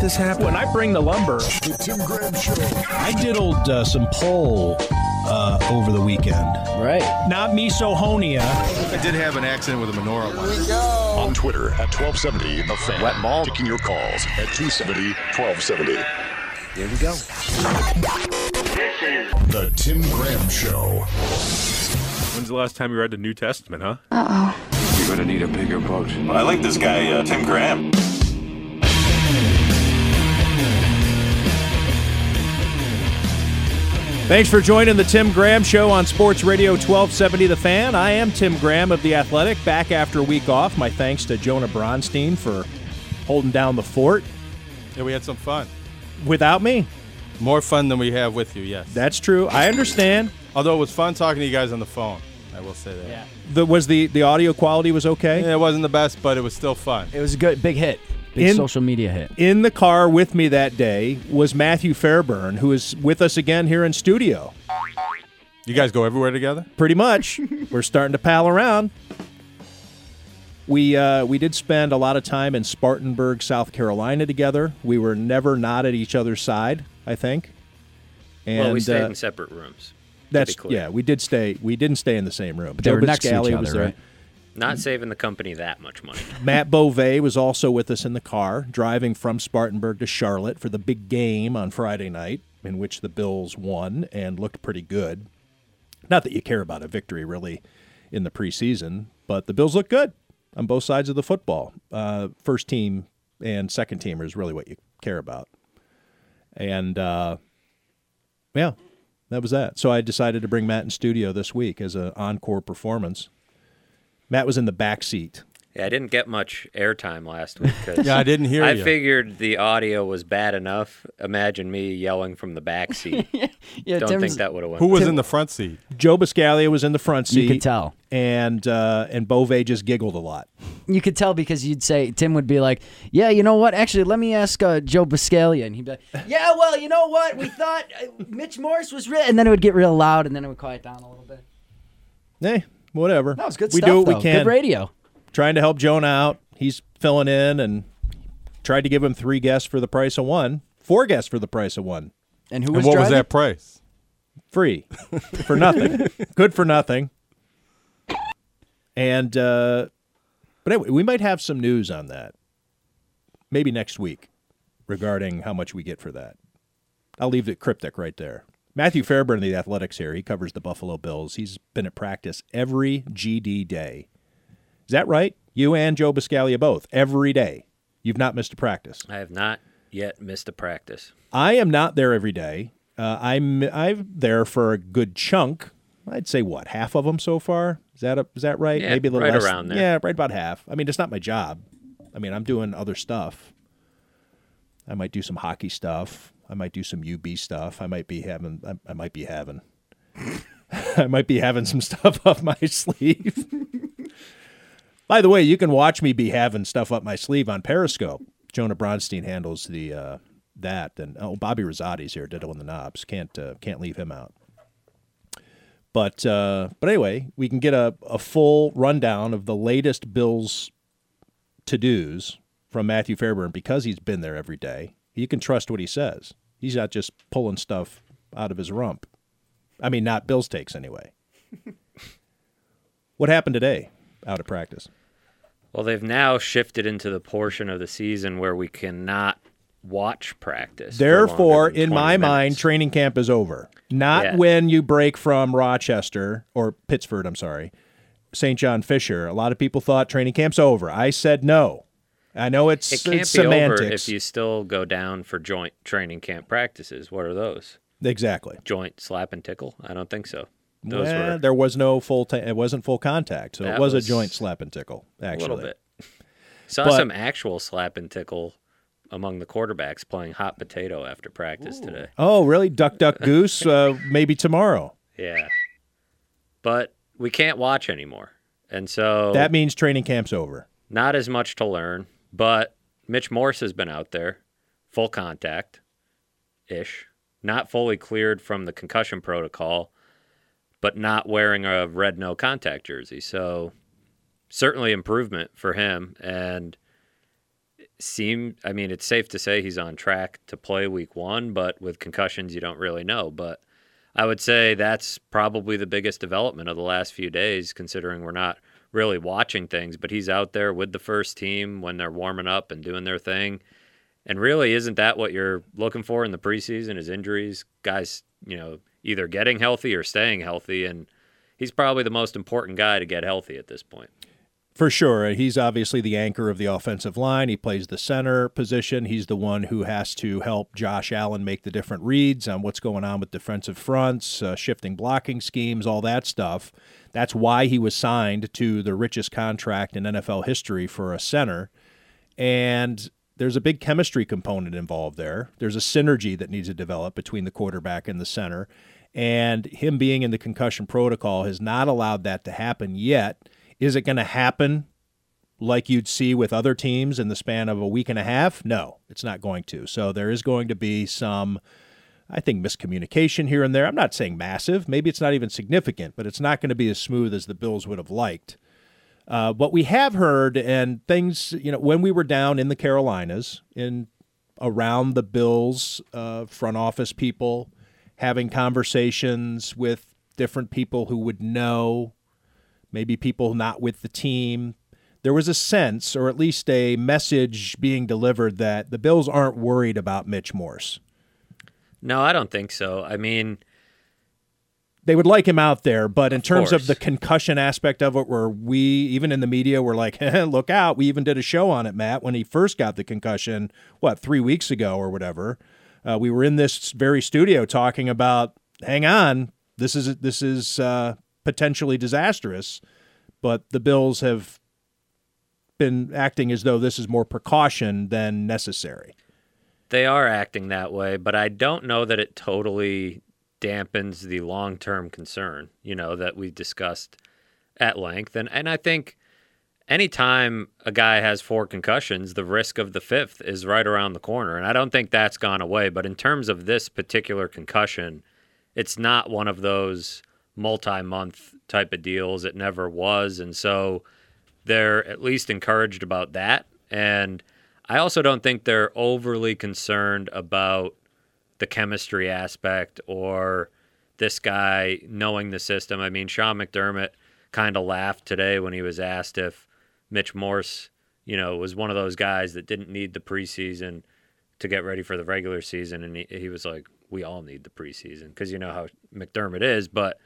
let this happen? When I bring the lumber, The Tim Graham Show. I diddled uh, some pole uh, over the weekend. Right. Not misohonia. I did have an accident with a menorah once. On Twitter at 1270 The Fan. Wet Mall. Taking your calls at 270 1270. Here we go. This is The Tim Graham Show. When's the last time you read the New Testament, huh? Uh oh. You're gonna need a bigger boat. I like this guy, uh, Tim Graham. Thanks for joining the Tim Graham Show on Sports Radio 1270 The Fan. I am Tim Graham of The Athletic, back after a week off. My thanks to Jonah Bronstein for holding down the fort Yeah, we had some fun. without me. More fun than we have with you, yes. That's true. I understand. Although it was fun talking to you guys on the phone. I will say that. Yeah. The, was the, the audio quality was okay? Yeah, it wasn't the best, but it was still fun. It was a good big hit. Big In- social media hit. In the car with me that day was Matthew Fairburn, who is with us again here in studio. You guys go everywhere together? Pretty much. We're starting to pal around. We uh, we did spend a lot of time in Spartanburg, South Carolina together. We were never not at each other's side, I think. And well, we stayed uh, in separate rooms. to that's be clear. yeah, we did stay. We didn't stay in the same room. But they Joe were next to each other, was there. right? Not saving the company that much money. Matt Bove was also with us in the car, driving from Spartanburg to Charlotte for the big game on Friday night, in which the Bills won and looked pretty good. Not that you care about a victory really in the preseason, but the Bills look good on both sides of the football. Uh, first team and second team is really what you care about. And uh, yeah, that was that. So I decided to bring Matt in studio this week as an encore performance. Matt was in the back seat. Yeah, I didn't get much airtime last week. 'cause Yeah, I didn't hear I you. figured the audio was bad enough. Imagine me yelling from the back seat. Yeah, Don't Tim's- think that would have went. Who was in the front seat? Joe Buscaglia was in the front seat. You could tell. and uh, and Bove just giggled a lot. You could tell because you'd say Tim would be like, "Yeah, you know what? Actually, let me ask uh, Joe Buscaglia," and he'd be like, "Yeah, well, you know what? We thought uh, Mitch Morse was real," and then it would get real loud, and then it would quiet down a little bit. Hey, whatever. That was good we stuff. do what though. we can. Good radio. Trying to help Jonah out. He's filling in and tried to give him three guests for the price of one. Four guests for the price of one. And who And was what was that price? Free. for nothing. Good for nothing. And uh but anyway, we might have some news on that. Maybe next week regarding how much we get for that. I'll leave it cryptic right there. Matthew Fairburn of the Athletics here. He covers the Buffalo Bills. He's been at practice every GD day. Is that right? You and Joe Buscaglia both every day. You've not missed a practice. I have not yet missed a practice. I am not there every day. Uh, I'm I'm there for a good chunk. I'd say what half of them so far. Is that a, is that right? Yeah, Maybe a little right less. around there. Yeah, right about half. I mean, it's not my job. I mean, I'm doing other stuff. I might do some hockey stuff. I might do some UB stuff. I might be having. I, I might be having. I might be having some stuff up my sleeve. By the way, you can watch me be having stuff up my sleeve on Periscope. Jonah Bronstein handles the uh, that, and oh, Bobby Rosati's here, diddling the knobs. Can't uh, can't leave him out. But uh, but anyway, we can get a, a full rundown of the latest Bills to dos from Matthew Fairburn because he's been there every day. You can trust what he says. He's not just pulling stuff out of his rump. I mean, not Bills takes anyway. what happened today out of practice? Well, they've now shifted into the portion of the season where we cannot watch practice. Therefore, in 20 my mind, training camp is over. Not Yeah. when you break from Rochester or Pittsford, I'm sorry, St. John Fisher. A lot of people thought training camp's over. I said no. I know it's, it can't it's be semantics. over if you still go down for joint training camp practices. What are those? exactly. Joint slap and tickle? I don't think so. Those Well, were there was no full. ta it wasn't full contact, so it was, was a joint slap and tickle. Actually, a little bit. Saw But- some actual slap and tickle among the quarterbacks playing hot potato after practice today. Oh, really? Duck, duck, goose. Uh, maybe tomorrow. Yeah. But we can't watch anymore. And so That means training camp's over. not as much to learn, but Mitch Morse has been out there, full contact ish, not fully cleared from the concussion protocol, but not wearing a red no contact jersey. So certainly improvement for him. And seem I mean, it's safe to say he's on track to play week 1, but with concussions you don't really know, but I would say that's probably the biggest development of the last few days considering we're not really watching things, but he's out there with the first team when they're warming up and doing their thing. And really, isn't that what you're looking for in the preseason? Is injuries, guys, you know, either getting healthy or staying healthy, and he's probably the most important guy to get healthy at this point. For sure. He's obviously the anchor of the offensive line. He plays the center position. He's the one who has to help Josh Allen make the different reads on what's going on with defensive fronts, uh, shifting blocking schemes, all that stuff. That's why he was signed to the richest contract in NFL history for a center. And there's a big chemistry component involved there. There's a synergy that needs to develop between the quarterback and the center. And him being in the concussion protocol has not allowed that to happen yet. Is it going to happen like you'd see with other teams in the span of a week and a half? No, it's not going to. So there is going to be some, I think, miscommunication here and there. I'm not saying massive. Maybe it's not even significant, but it's not going to be as smooth as the Bills would have liked. Uh, what we have heard and things, you know, when we were down in the Carolinas, in around the Bills uh, front office people, having conversations with different people who would know maybe people not with the team. There was a sense, or at least a message being delivered, that the Bills aren't worried about Mitch Morse. No, I don't think so. I mean, they would like him out there, but in Of terms course. of the concussion aspect of it, where we, even in the media, were like, look out. We even did a show on it, Matt, when he first got the concussion, what, three weeks ago or whatever. Uh, we were in this very studio talking about, hang on, this is this is uh, potentially disastrous, but the Bills have been acting as though this is more precaution than necessary. They are acting that way, but I don't know that it totally dampens the long term concern, you know, that we discussed at length. And and I think anytime a guy has four concussions, the risk of the fifth is right around the corner. And I don't think that's gone away. But in terms of this particular concussion, it's not one of those multi month type of deals. It never was. And so they're at least encouraged about that. And I also don't think they're overly concerned about the chemistry aspect or this guy knowing the system. I mean, Sean McDermott kind of laughed today when he was asked if Mitch Morse, you know, was one of those guys that didn't need the preseason to get ready for the regular season. And he, he was like, we all need the preseason because you know how McDermott is. But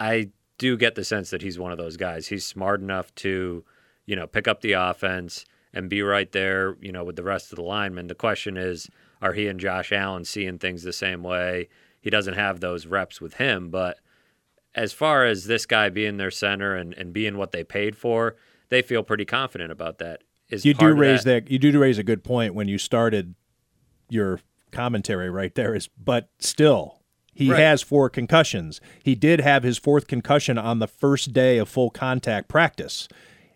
I do get the sense that he's one of those guys. He's smart enough to, you know, pick up the offense and be right there, you know, with the rest of the linemen. The question is, are he and Josh Allen seeing things the same way? He doesn't have those reps with him, but as far as this guy being their center and, and being what they paid for, they feel pretty confident about that. Is you do raise that. you do raise a good point when you started your commentary right there is but still he Right. has four concussions he did have his fourth concussion on the first day of full contact practice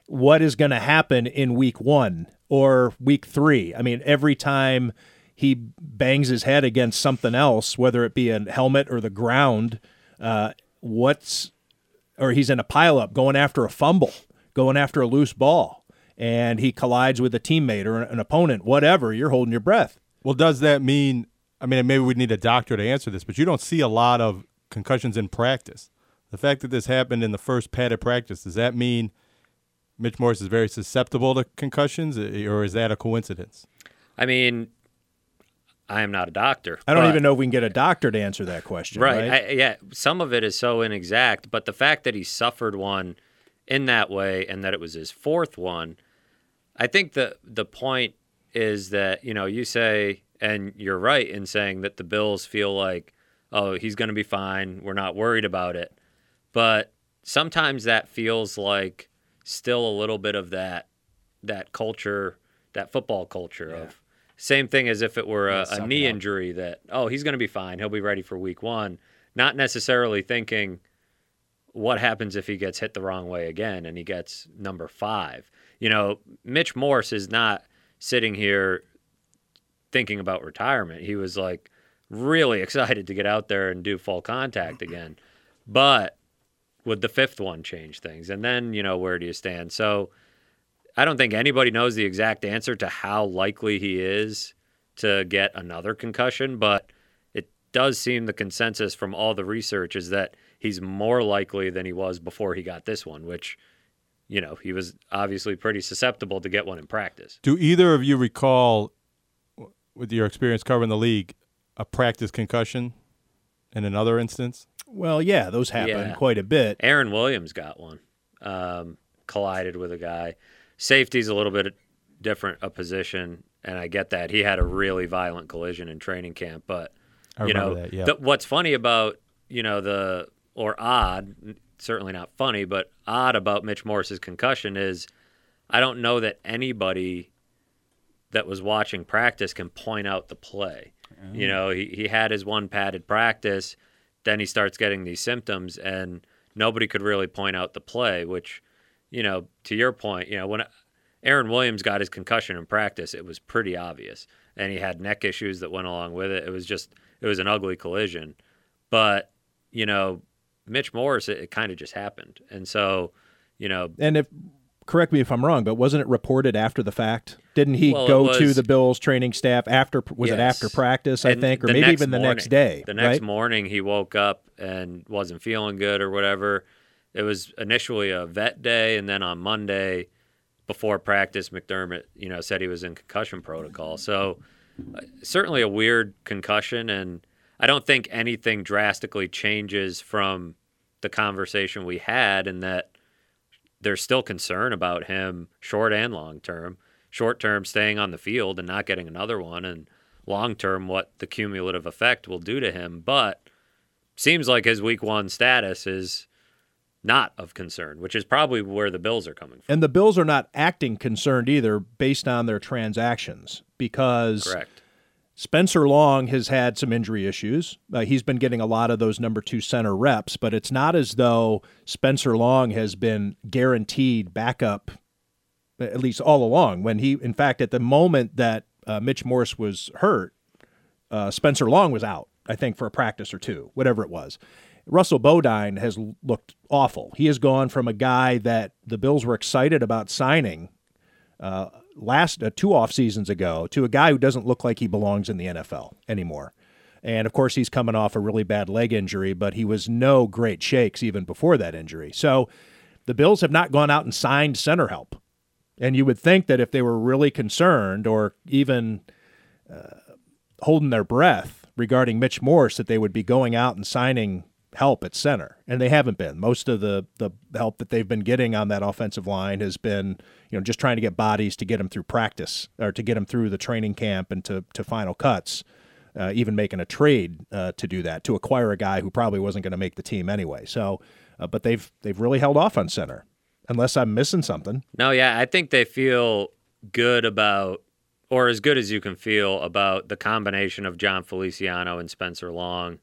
what is going to happen in week 1 or week 3 i mean every time he bangs his head against something else whether it be a helmet or the ground uh, what's or he's in a pileup going after a fumble, going after a loose ball, and he collides with a teammate or an opponent, whatever, you're holding your breath. Well, does that mean? I mean, maybe we'd need a doctor to answer this, but you don't see a lot of concussions in practice. The fact that this happened in the first padded practice does that mean Mitch Morse is very susceptible to concussions, eh, or is that a coincidence? I mean, I am not a doctor. I don't but- even know if we can get a doctor to answer that question. Right. Right. I, yeah. Some of it is so inexact, but the fact that he suffered one in that way and that it was his fourth one, I think the the point is that you know you say, and you're right in saying that the Bills feel like, oh, he's going to be fine. We're not worried about it, but sometimes that feels like still a little bit of that that culture, that football culture of same thing as if it were a, a knee injury that oh he's going to be fine he'll be ready for week one not necessarily thinking what happens if he gets hit the wrong way again and he gets number five? You know mitch morse is not sitting here thinking about retirement. He was like really excited to get out there and do full contact again. But would the fifth one change things and then you know where do you stand so I don't think anybody knows the exact answer to how likely he is to get another concussion, but it does seem the consensus from all the research is that he's more likely than he was before he got this one, which, you know, he was obviously pretty susceptible to get one in practice. Do either of you recall, with your experience covering the league, a practice concussion in another instance? Well, yeah, those happen Yeah. quite a bit. Aaron Williams got one, um, collided with a guy. Safety's a little bit different a position, and I get that he had a really violent collision in training camp. But I you know, that, yeah. the- what's funny about you know the or odd, certainly not funny, but odd about Mitch Morse's concussion is I don't know that anybody that was watching practice can point out the play. You know, he, he had his one padded practice, then he starts getting these symptoms, and nobody could really point out the play, which, you know, to your point, you know, when Aaron Williams got his concussion in practice, it was pretty obvious. And he had neck issues that went along with it. It was just, it was an ugly collision. But, you know, Mitch Morse, it, it kind of just happened. And so, you know, And if correct me if I'm wrong, but wasn't it reported after the fact? Didn't he Well, go to the Bills training staff after? Was it after practice? I And think, or maybe even the morning- next day. The next right? morning, he woke up and wasn't feeling good or whatever. It was initially a vet day, and then on Monday, before practice, McDermott, you know, said he was in concussion protocol. So uh, certainly a weird concussion, and I don't think anything drastically changes from the conversation we had, in that there's still concern about him, short and long term. Short term, staying on the field and not getting another one, and long term, what the cumulative effect will do to him. But seems like his week one status is not of concern, which is probably where the Bills are coming from. And the Bills are not acting concerned either, based on their transactions, because Correct. Spencer Long has had some injury issues. Uh, he's been getting a lot of those number two center reps, but it's not as though Spencer Long has been guaranteed backup, at least all along. When he, in fact, at the moment that uh, Mitch Morse was hurt, uh, Spencer Long was out, I think, for a practice or two, whatever it was. Russell Bodine has looked awful. He has gone from a guy that the Bills were excited about signing uh, last uh, two off seasons ago to a guy who doesn't look like he belongs in the NFL anymore. And of course, he's coming off a really bad leg injury, but he was no great shakes even before that injury. So the Bills have not gone out and signed center help. And you would think that if they were really concerned or even uh, holding their breath regarding Mitch Morse, that they would be going out and signing help at center, and they haven't been. Most of the the help that they've been getting on that offensive line has been, you know, just trying to get bodies to get them through practice or to get them through the training camp and to to final cuts. Uh, even making a trade uh, to do that to acquire a guy who probably wasn't going to make the team anyway. So, uh, but they've they've really held off on center, unless I'm missing something. No, yeah, I think they feel good about, or as good as you can feel about the combination of Jon Feliciano and Spencer Long,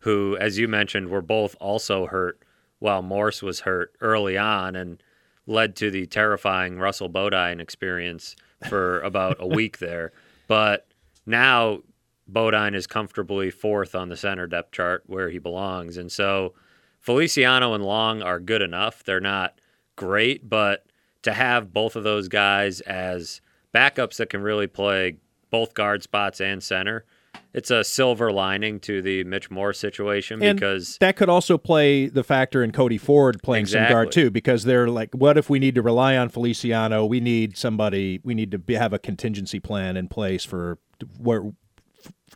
who, as you mentioned, were both also hurt while Morse was hurt early on and led to the terrifying Russell Bodine experience for about a week there. But now Bodine is comfortably fourth on the center depth chart where he belongs. And so Feliciano and Long are good enough. They're not great, but to have both of those guys as backups that can really play both guard spots and center, it's a silver lining to the Mitch Morse situation And because that could also play the factor in Cody Ford playing some guard too, because they're like, what if we need to rely on Feliciano? We need somebody. We need to be, have a contingency plan in place for where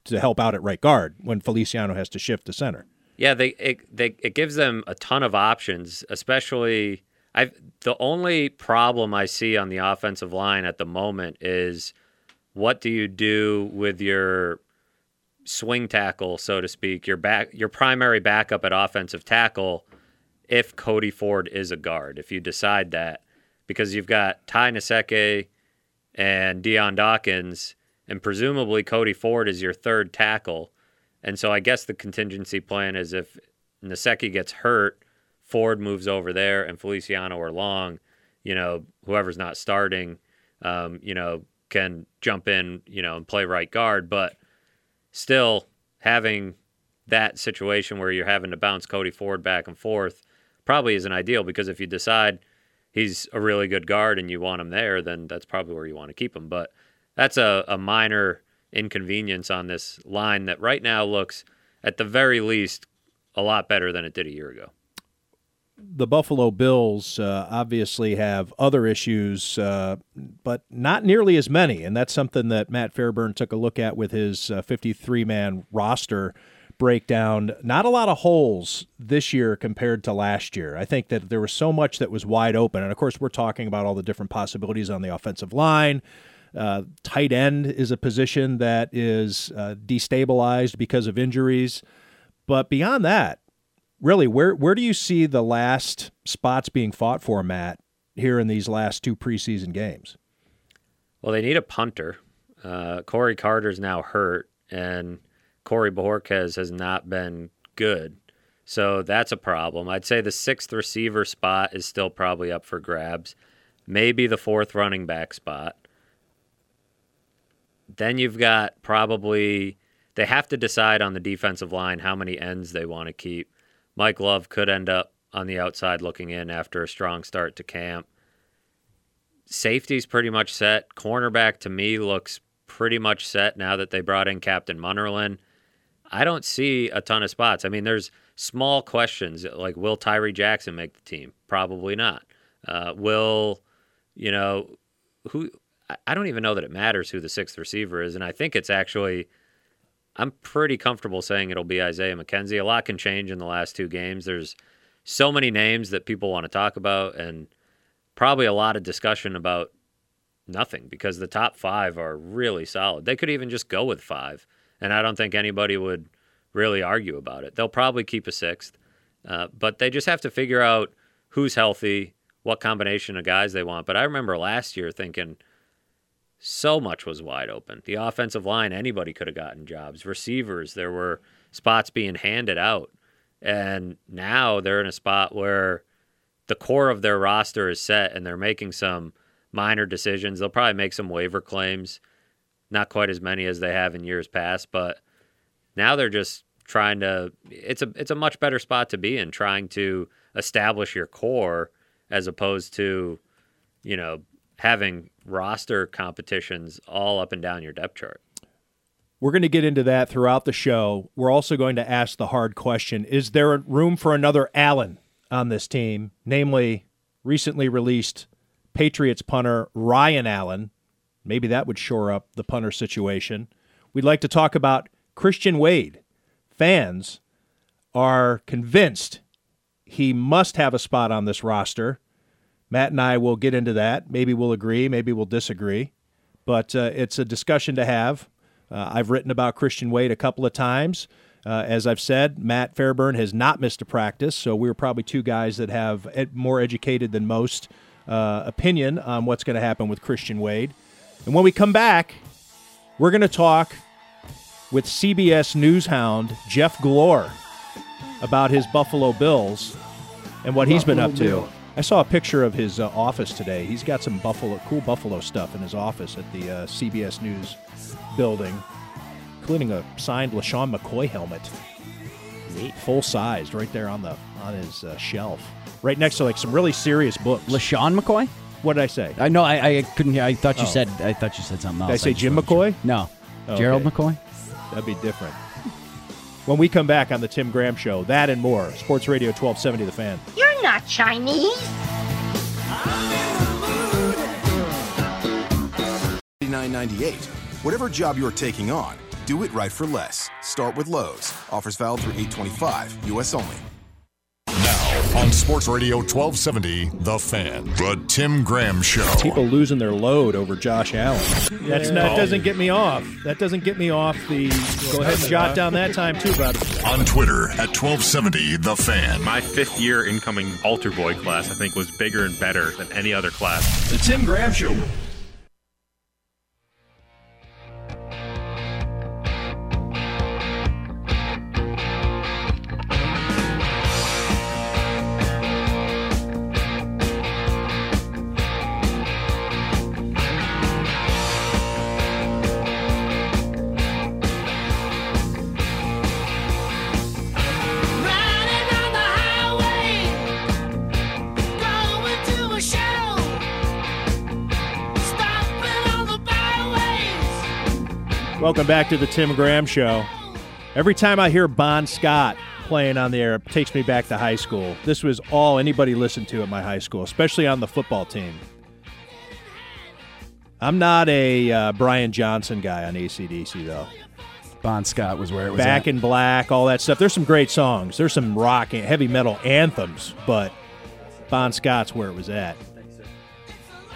to help out at right guard when Feliciano has to shift to center. Yeah, they it, they it gives them a ton of options, especially I the only problem I see on the offensive line at the moment is what do you do with your swing tackle, so to speak, your back your primary backup at offensive tackle if Cody Ford is a guard, if you decide that. Because you've got Ty Nsekhe and Dion Dawkins, and presumably Cody Ford is your third tackle. And so I guess the contingency plan is if Nsekhe gets hurt, Ford moves over there, and Feliciano or Long, you know, whoever's not starting, um, you know, can jump in, you know, and play right guard. But still having that situation where you're having to bounce Cody Ford back and forth probably isn't ideal because if you decide, he's a really good guard and you want him there, then that's probably where you want to keep him. But that's a, a minor inconvenience on this line that right now looks, at the very least, a lot better than it did a year ago. The Buffalo Bills uh, obviously have other issues, uh, but not nearly as many. And that's something that Matt Fairburn took a look at with his 53 uh, man roster breakdown. Not a lot of holes this year compared to last year. I think that there was so much that was wide open. And of course, we're talking about all the different possibilities on the offensive line. Uh, tight end is a position that is uh, destabilized because of injuries. But beyond that, really, where where do you see the last spots being fought for, Matt, here in these last two preseason games? Well, they need a punter. Uh, Corey Carter's now hurt, and Corey Bojorquez has not been good. So that's a problem. I'd say the sixth receiver spot is still probably up for grabs. Maybe the fourth running back spot. Then you've got probably they have to decide on the defensive line how many ends they want to keep. Mike Love could end up on the outside looking in after a strong start to camp. Safety's pretty much set. Cornerback to me looks pretty much set now that they brought in Captain Munnerlyn. I don't see a ton of spots. I mean, there's small questions like will Tyree Jackson make the team? Probably not. Uh, will you know who? I don't even know that it matters who the sixth receiver is, and I think it's actually I'm pretty comfortable saying it'll be Isaiah McKenzie. A lot can change in the last two games. There's so many names that people want to talk about, and probably a lot of discussion about nothing because the top five are really solid. They could even just go with five, and I don't think anybody would really argue about it. They'll probably keep a sixth, uh, but they just have to figure out who's healthy, what combination of guys they want. But I remember last year thinking – so much was wide open. The offensive line, anybody could have gotten jobs. Receivers, there were spots being handed out. And now they're in a spot where the core of their roster is set and they're making some minor decisions. They'll probably make some waiver claims, not quite as many as they have in years past, but now they're just trying to it's a it's a much better spot to be in trying to establish your core as opposed to you know having roster competitions all up and down your depth chart. We're going to get into that throughout the show. We're also going to ask the hard question Is there room for another Allen on this team? Namely, recently released Patriots punter Ryan Allen. Maybe that would shore up the punter situation. We'd like to talk about Christian Wade. Fans are convinced he must have a spot on this roster. Matt and I will get into that. Maybe we'll agree, maybe we'll disagree, but uh, it's a discussion to have. Uh, I've written about Christian Wade a couple of times. Uh, as I've said, Matt Fairburn has not missed a practice, so we're probably two guys that have ed- more educated than most uh, opinion on what's going to happen with Christian Wade. And when we come back, we're going to talk with CBS News Hound Jeff Glor about his Buffalo Bills and what he's been up to. I saw a picture of his uh, office today. He's got some buffalo, cool buffalo stuff in his office at the uh, CBS News building, including a signed LeSean McCoy helmet, Neat. full sized, right there on the on his uh, shelf, right next to like some really serious books. LeSean McCoy. What did I say? I know I, I couldn't hear. I thought you oh. said I thought you said something else. Did I say Jim McCoy? No, oh, Gerald McCoy. That'd be different. When we come back on the Tim Graham Show, that and more. Sports Radio 1270 The Fan. Not Chinese. 99.98. Whatever job you're taking on, do it right for less. Start with Lowe's. Offers valid through 825. U.S. only. Now on Sports Radio 1270, The Fan, the Tim Graham Show. People losing their load over Josh Allen. That's not, that doesn't get me off. That doesn't get me off the. Go ahead and jot down that time too, brother. On Twitter at 1270, The Fan. My fifth year incoming altar boy class, I think, was bigger and better than any other class. The Tim Graham Show. Welcome back to the Tim Graham Show. Every time I hear Bon Scott playing on the air, it takes me back to high school. This was all anybody listened to at my high school, especially on the football team. I'm not a uh, Brian Johnson guy on ACDC, though. Bon Scott was where it was at. Back at. in Black, all that stuff. There's some great songs. There's some rock and heavy metal anthems, but Bon Scott's where it was at.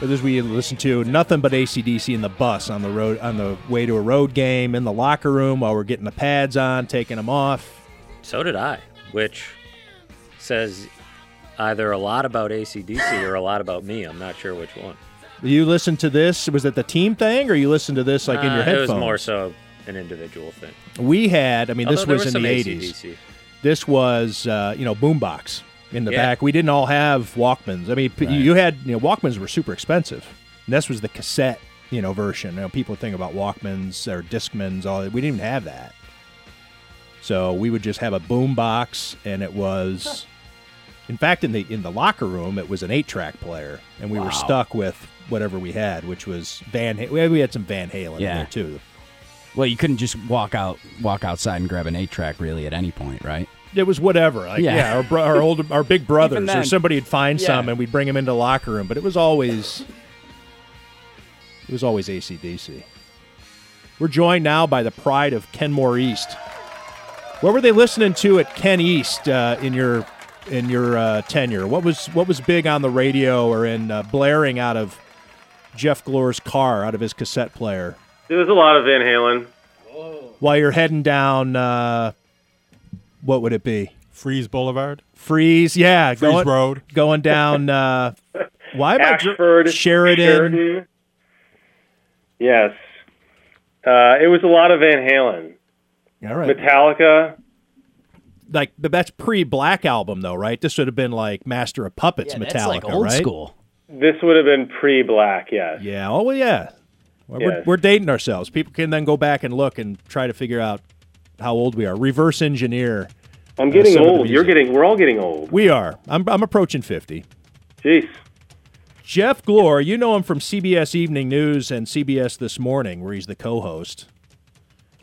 As we listen to nothing but ACDC in the bus on the road on the way to a road game in the locker room while we're getting the pads on, taking them off. So did I, which says either a lot about ACDC or a lot about me. I'm not sure which one. You listen to this? Was it the team thing, or you listen to this like in your Uh, headphones? It was more so an individual thing. We had. I mean, this Although was, was in the AC/DC. '80s. This was, uh, you know, boombox in the Yeah. back. We didn't all have Walkmans. I mean, p you had, you know, Walkmans were super expensive. And this was the cassette, you know, version. You know, people think about Walkmans or Discmans. All we didn't even have that. So we would just have a boombox, and it was. In fact, in the in the locker room, it was an eight-track player, and we Wow. were stuck with whatever we had, which was Van. We had some Van Halen in there too. Well, you couldn't just walk out, walk outside and grab an eight track really at any point, right? It was whatever. Like, Yeah. yeah, our, bro- our old, our big brothers, or somebody would find Yeah. some, and we'd bring them into the locker room. But it was always, it was always ACDC. We're joined now by the pride of Kenmore East. What were they listening to at Ken East uh, in your in your uh, tenure? What was what was big on the radio or in uh, blaring out of Jeff Glor's car, out of his cassette player, There was a lot of Van Halen. while you're heading down? What would it be? Freeze Boulevard. Freeze, yeah, Freeze going, Road. going down. Uh, why am I dr- Sheridan? Sheridan. Yes. Uh, it was a lot of Van Halen. All right, Metallica. like but that's pre-Black album though, right? This would have been like Master of Puppets, Yeah, Metallica, that's like old right? school. This would have been pre-Black, yes. Yeah. Oh well, yeah. Well, We're, Yes. we're dating ourselves. People can then go back and look and try to figure out how old we are. Reverse engineer. I'm uh, getting the old. You're getting. We're all getting old. We are. I'm I'm approaching fifty. Jeez. Jeff Glor, you know him from CBS Evening News and CBS This Morning, where he's the co-host.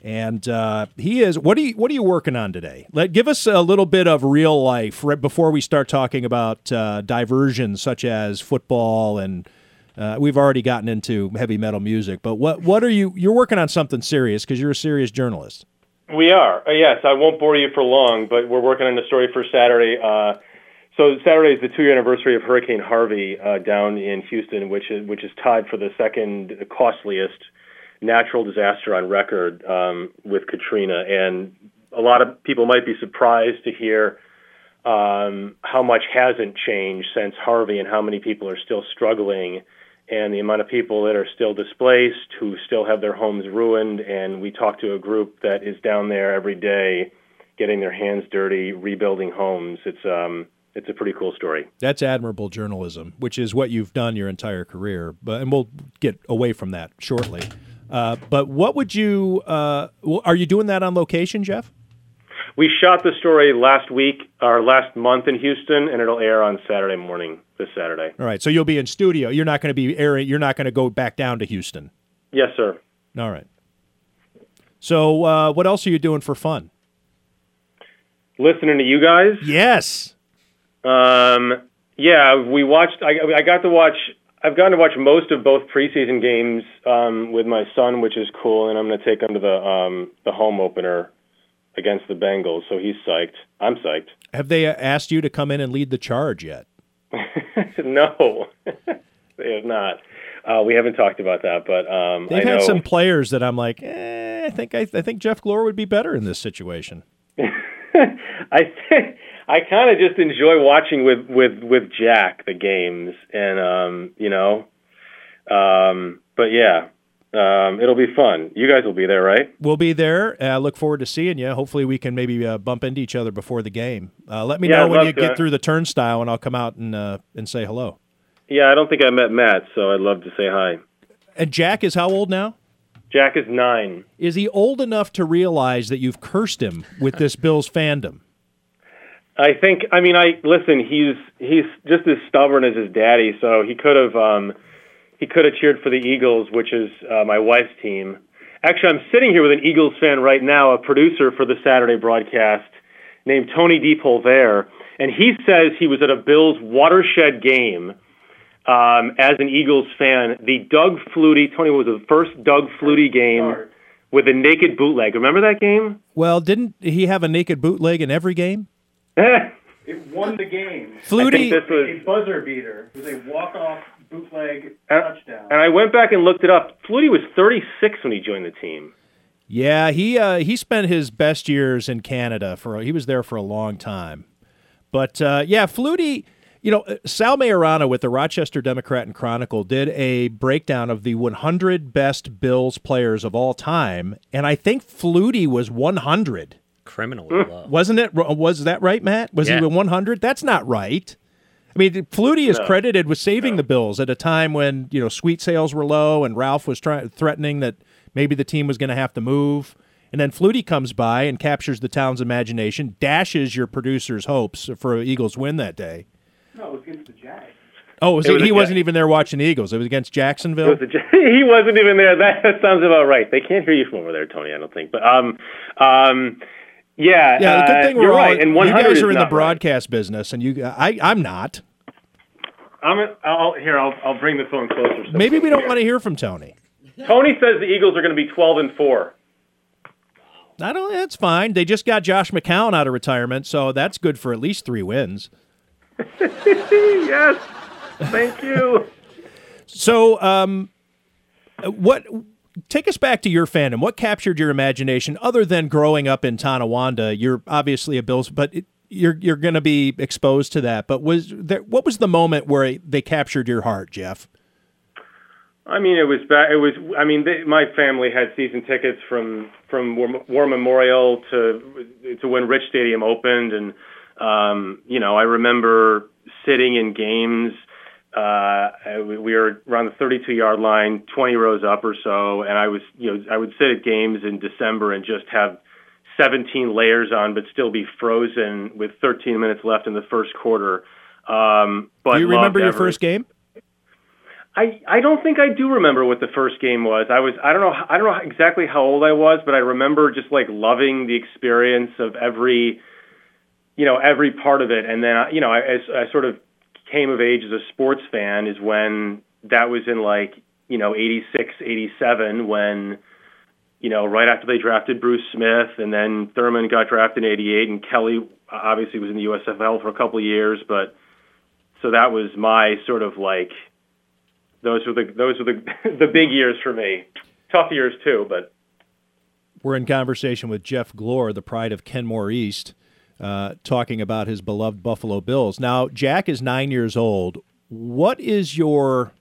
And uh, he is. What are you What are you working on today? Let give us a little bit of real life right before we start talking about uh, diversions such as football and. Uh, we've already gotten into heavy metal music, but what what are you? You're working on something serious because you're a serious journalist. We are. Uh, yes, I won't bore you for long, but we're working on a story for Saturday. Uh, so Saturday is the two-year anniversary of Hurricane Harvey uh, down in Houston, which is which is tied for the second costliest natural disaster on record um, with Katrina. And a lot of people might be surprised to hear um, how much hasn't changed since Harvey, and how many people are still struggling and the amount of people that are still displaced, who still have their homes ruined. And we talk to a group that is down there every day, getting their hands dirty, rebuilding homes. It's um, it's a pretty cool story. That's admirable journalism, which is what you've done your entire career. But and we'll get away from that shortly. Uh, but what would you? Uh, are you doing that on location, Jeff? We shot the story last week or last month in Houston, and it'll air on Saturday morning. This Saturday. All right, so you'll be in studio. You're not going to be airing. You're not going to go back down to Houston. Yes, sir. All right. So uh, what else are you doing for fun? Listening to you guys. Yes. Um, yeah, we watched. I, I got to watch. I've gotten to watch most of both preseason games um, with my son, which is cool, and I'm going to take him to the um, the home opener against the Bengals. So he's psyched. I'm psyched. Have they uh, asked you to come in and lead the charge yet? no, they have not. Uh, we haven't talked about that, but um, They've I had know. some players that I'm like, eh, I think I, I think Jeff Glor would be better in this situation. I think I kind of just enjoy watching with with with Jack the games, and um, you know, um, but yeah, um, it'll be fun. You guys will be there, right? We'll be there. I look forward to seeing you. Hopefully, we can maybe uh, bump into each other before the game. Uh, let me Yeah, know I'd when you to. get through the turnstile, and I'll come out and uh, and say hello. Yeah, I don't think I met Matt, so I'd love to say hi. And Jack is how old now? Jack is nine. Is he old enough to realize that you've cursed him with this Bills fandom? I think. I mean, I listen. He's he's just as stubborn as his daddy, so he could have um, he could have cheered for the Eagles, which is uh, my wife's team. actually, I'm sitting here with an Eagles fan right now, a producer for the Saturday broadcast named Tony DePolvere, and he says he was at a Bills watershed game um, as an Eagles fan. The Doug Flutie, Tony was the first Doug Flutie game with a naked bootleg. Remember that game? Well, didn't he have a naked bootleg in every game? It won the game. Flutie- I think this was- a buzzer beater. It was a walk-off bootleg And, touchdown. and I went back and looked it up. Flutie was 36 when he joined the team. Yeah, he uh, he spent his best years in Canada for he was there for a long time. But uh, yeah, Flutie, you know, Sal Maiorana with the Rochester Democrat and Chronicle did a breakdown of the 100 best Bills players of all time, and I think Flutie was 100. Criminal, low. Wasn't it? Was that right, Matt? Was Yeah. he 100? That's not right. I mean, Flutie is No. credited with saving the Bills at a time when you know suite sales were low and Ralph was trying threatening that maybe the team was going to have to move. And then Flutie comes by and captures the town's imagination, dashes your producer's hopes for an Eagles win that day. no, it was against the Jags. Oh, was It he, was he wasn't even there watching the Eagles. It was against Jacksonville. It was a- he wasn't even there. That, that sounds about right. They can't hear you from over there, Tony. I don't think. But um, um, yeah, yeah, the uh, good thing we're all right. And you guys are in the not right. broadcast business, and you, I, I'm not. I'm. I'll here. I'll. I'll bring the phone closer. so- Maybe we don't want to hear from Tony. Tony says the Eagles are going to be 12 and four. I don't. That's fine. They just got Josh McCown out of retirement, so that's good for at least three wins. yes. Thank you. So, um, what? Take us back to your fandom. What captured your imagination, other than growing up in Tonawanda? You're obviously a Bills, but it, you're you're going to be exposed to that. But was there? What was the moment where they captured your heart, Jeff? I mean, it was back. It was. I mean, they, my family had season tickets from from War, War Memorial to to when Rich Stadium opened, and um, you know, I remember sitting in games. Uh, we we were around the 32 yard line, 20 rows up or so, and I was, you know, I would sit at games in December and just have 17 layers on, but still be frozen with 13 minutes left in the first quarter. Um, but Do you remember your first game? I, I don't think I do remember what the first game was. I was I don't know I don't know exactly how old I was, but I remember just like loving the experience of every you know every part of it. And then you know I, as I sort of came of age as a sports fan is when that was in like you know 86 87 when you know right after they drafted Bruce Smith and then Thurman got drafted in 88 and Kelly obviously was in the USFL for a couple of years, but so that was my sort of like those were the those were the the big years for me. Tough years too, but We're in conversation with Jeff Glor, the pride of Kenmore East, uh, talking about his beloved Buffalo Bills. Now, Jack is nine years old. What is your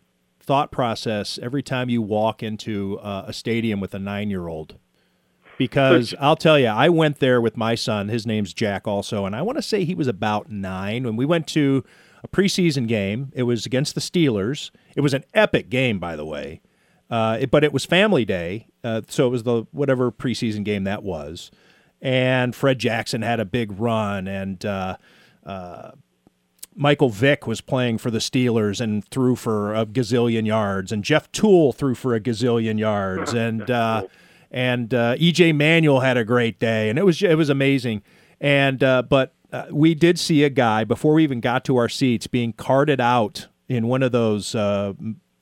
thought process every time you walk into uh, a stadium with a nine year old? Because I'll tell you, I went there with my son. His name's Jack, also, and I want to say he was about nine when we went to a preseason game. It was against the Steelers. It was an epic game, by the way. Uh, it- but it was family day, uh, so it was the whatever preseason game that was. And Fred Jackson had a big run, and uh, uh, Michael Vick was playing for the Steelers and threw for a gazillion yards, and Jeff Tuel threw for a gazillion yards, and uh, and uh, EJ Manuel had a great day, and it was it was amazing. And uh, but uh, we did see a guy before we even got to our seats being carted out in one of those uh,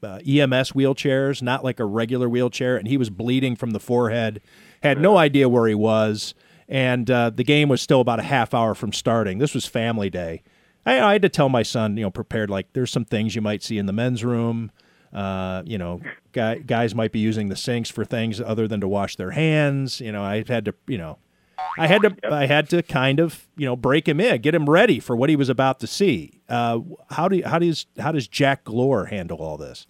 uh, EMS wheelchairs, not like a regular wheelchair, and he was bleeding from the forehead. Had no idea where he was, and uh, the game was still about a half hour from starting. This was family day. I, I had to tell my son, you know, prepared like there's some things you might see in the men's room. Uh, you know, guy, guys might be using the sinks for things other than to wash their hands. You know, I had to, you know, I had to, I had to kind of, you know, break him in, get him ready for what he was about to see. Uh, how do, how does, how does Jack Glor handle all this?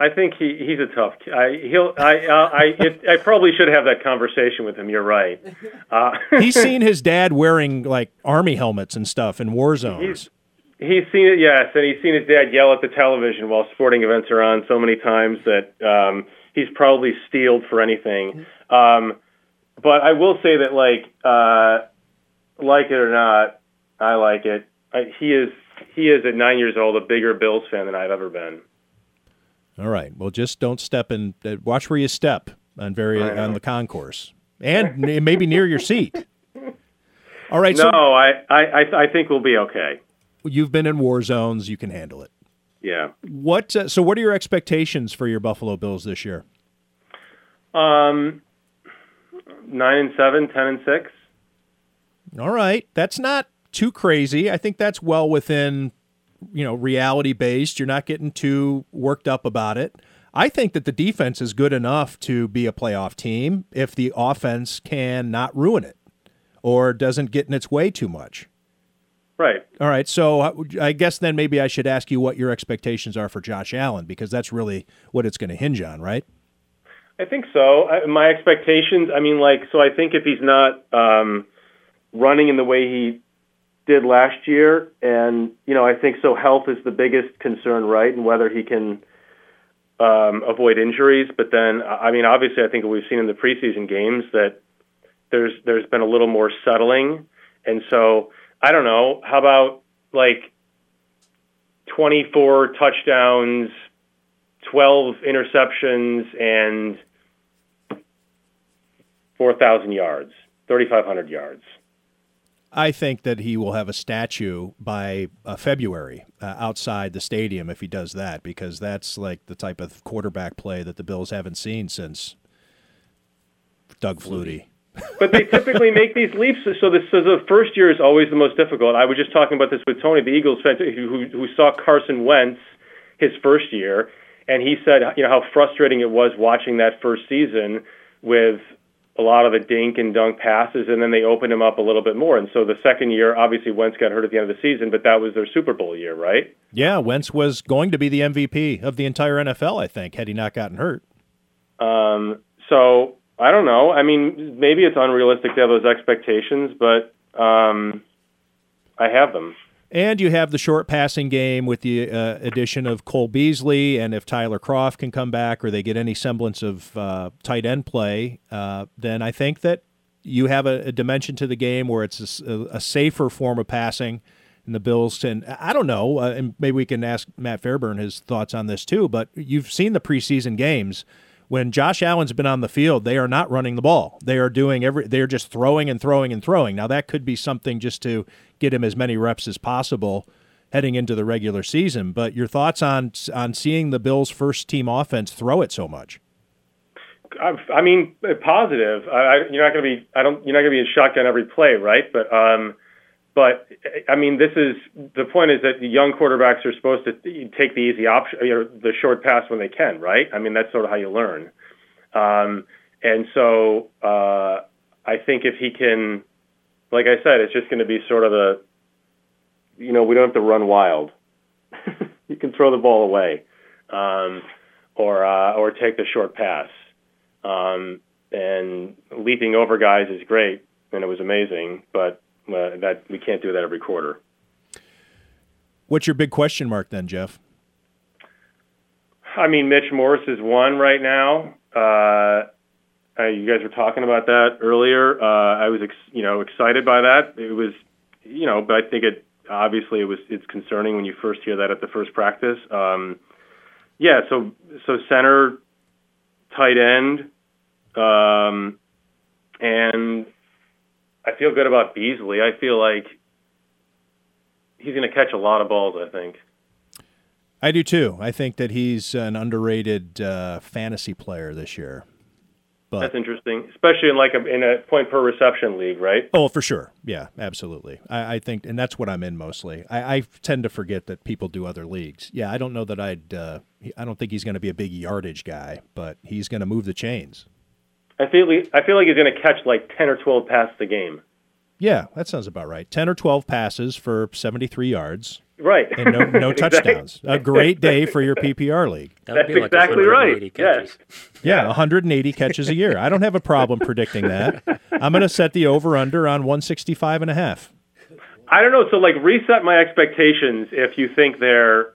I think he he's a tough. I he'll I uh, I it, I probably should have that conversation with him. You're right. Uh, He's seen his dad wearing like army helmets and stuff in war zones. He's seen it, yes, and he's seen his dad yell at the television while sporting events are on so many times that um, he's probably steeled for anything. Um, but I will say that, like, uh, like it or not, I like it. I, he is he is at nine years old a bigger Bills fan than I've ever been. All right. Well, just don't step in. Uh, watch where you step. on very on the concourse and maybe near your seat. All right, no, so I, I, I I think we'll be okay. you've been in war zones, you can handle it. Yeah. What? Uh, so, what are your expectations for your Buffalo Bills this year? Um, nine and seven, ten and six. All right, that's not too crazy. I think that's well within, you know, reality based. You're not getting too worked up about it. I think that the defense is good enough to be a playoff team if the offense can not ruin it or doesn't get in its way too much. Right. All right, so uh, I guess then maybe I should ask you what your expectations are for Josh Allen because that's really what it's going to hinge on, right? I think so. I, my expectations. I mean, like, so I think if he's not um, running in the way he did last year, and you know, I think so. Health is the biggest concern, right? And whether he can um, avoid injuries. But then, I mean, obviously, I think we've seen in the preseason games that there's there's been a little more settling, and so I don't know. How about like 24 touchdowns, 12 interceptions, and 4,000 yards, 3,500 yards. I think that he will have a statue by uh, February uh, outside the stadium if he does that, because that's like the type of quarterback play that the Bills haven't seen since Doug Flutie. But they typically make these leaps. So, this, so the first year is always the most difficult. I was just talking about this with Tony, the Eagles fan, who, who saw Carson Wentz his first year, and he said, you know, how frustrating it was watching that first season with a lot of the dink and dunk passes, and then they opened him up a little bit more. And so the second year, obviously, Wentz got hurt at the end of the season, but that was their Super Bowl year, right? Yeah, Wentz was going to be the MVP of the entire NFL, I think, had he not gotten hurt. Um, so I don't know. I mean, maybe it's unrealistic to have those expectations, but um, I have them. And you have the short passing game with the uh, addition of Cole Beasley, and if Tyler Kroft can come back or they get any semblance of uh, tight end play, uh, then I think that you have a, a, dimension to the game where it's a, a, safer form of passing. And the Bills, and I don't know, uh, and maybe we can ask Matt Fairburn his thoughts on this too. But you've seen the preseason games when Josh Allen's been on the field, they are not running the ball. They are doing every they're just throwing and throwing and throwing. Now that could be something just to get him as many reps as possible heading into the regular season, but your thoughts on on seeing the Bills first team offense throw it so much? I mean, positive. I, you're not going to be. I don't. You're not going to be in shotgun every play, right? But um, but I mean, this is the point is that young quarterbacks are supposed to take the easy option, you know, the short pass when they can, right? I mean, that's sort of how you learn. Um, and so uh, I think if he can, like I said, it's just going to be sort of a, you know, we don't have to run wild. you can throw the ball away, um, or uh, or take the short pass. Um, and leaping over guys is great, and it was amazing, but uh, that we can't do that every quarter. What's your big question mark then, Jeff? I mean, Mitch Morse is one right now. Uh, uh, you guys were talking about that earlier. Uh, I was, ex- you know, excited by that. It was, you know, but I think it obviously it was it's concerning when you first hear that at the first practice. Um, yeah, so so center, tight end, um, and I feel good about Beasley. I feel like he's going to catch a lot of balls. I think. I do too. I think that he's an underrated uh, fantasy player this year. But that's interesting, especially in like a in a point per reception league, right? Oh, for sure. Yeah, absolutely. I, I think, and that's what I'm in mostly. I, I, tend to forget that people do other leagues. Yeah, I don't know that I'd. Uh, I don't think he's going to be a big yardage guy, but he's going to move the chains. I feel I feel like he's going to catch like ten or twelve passes a game. Yeah, that sounds about right. Ten or twelve passes for seventy-three yards. Right. And no, no touchdowns. A great day for your PPR league. That That's like exactly right. Yes. Yeah, 180 catches a year. I don't have a problem predicting that. I'm going to set the over/under on 165 and a half. I don't know. So, like, reset my expectations if you think they're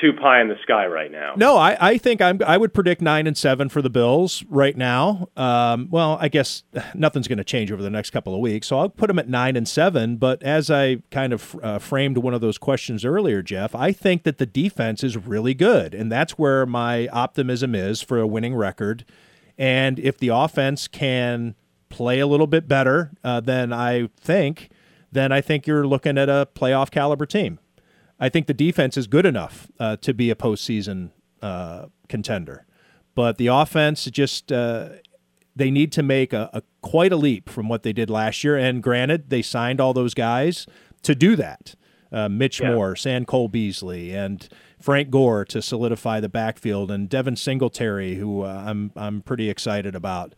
too pie in the sky right now. No, I, I think I'm I would predict nine and seven for the Bills right now. Um, well, I guess nothing's going to change over the next couple of weeks, so I'll put them at nine and seven. But as I kind of uh, framed one of those questions earlier, Jeff, I think that the defense is really good, and that's where my optimism is for a winning record. And if the offense can play a little bit better uh, than I think, then I think you're looking at a playoff caliber team. I think the defense is good enough uh, to be a postseason uh, contender, but the offense just uh, they need to make a, a quite a leap from what they did last year. And granted, they signed all those guys to do that. Uh, Mitch Yeah. Morse and Cole Beasley and Frank Gore to solidify the backfield and Devin Singletary, who uh, I'm I'm pretty excited about.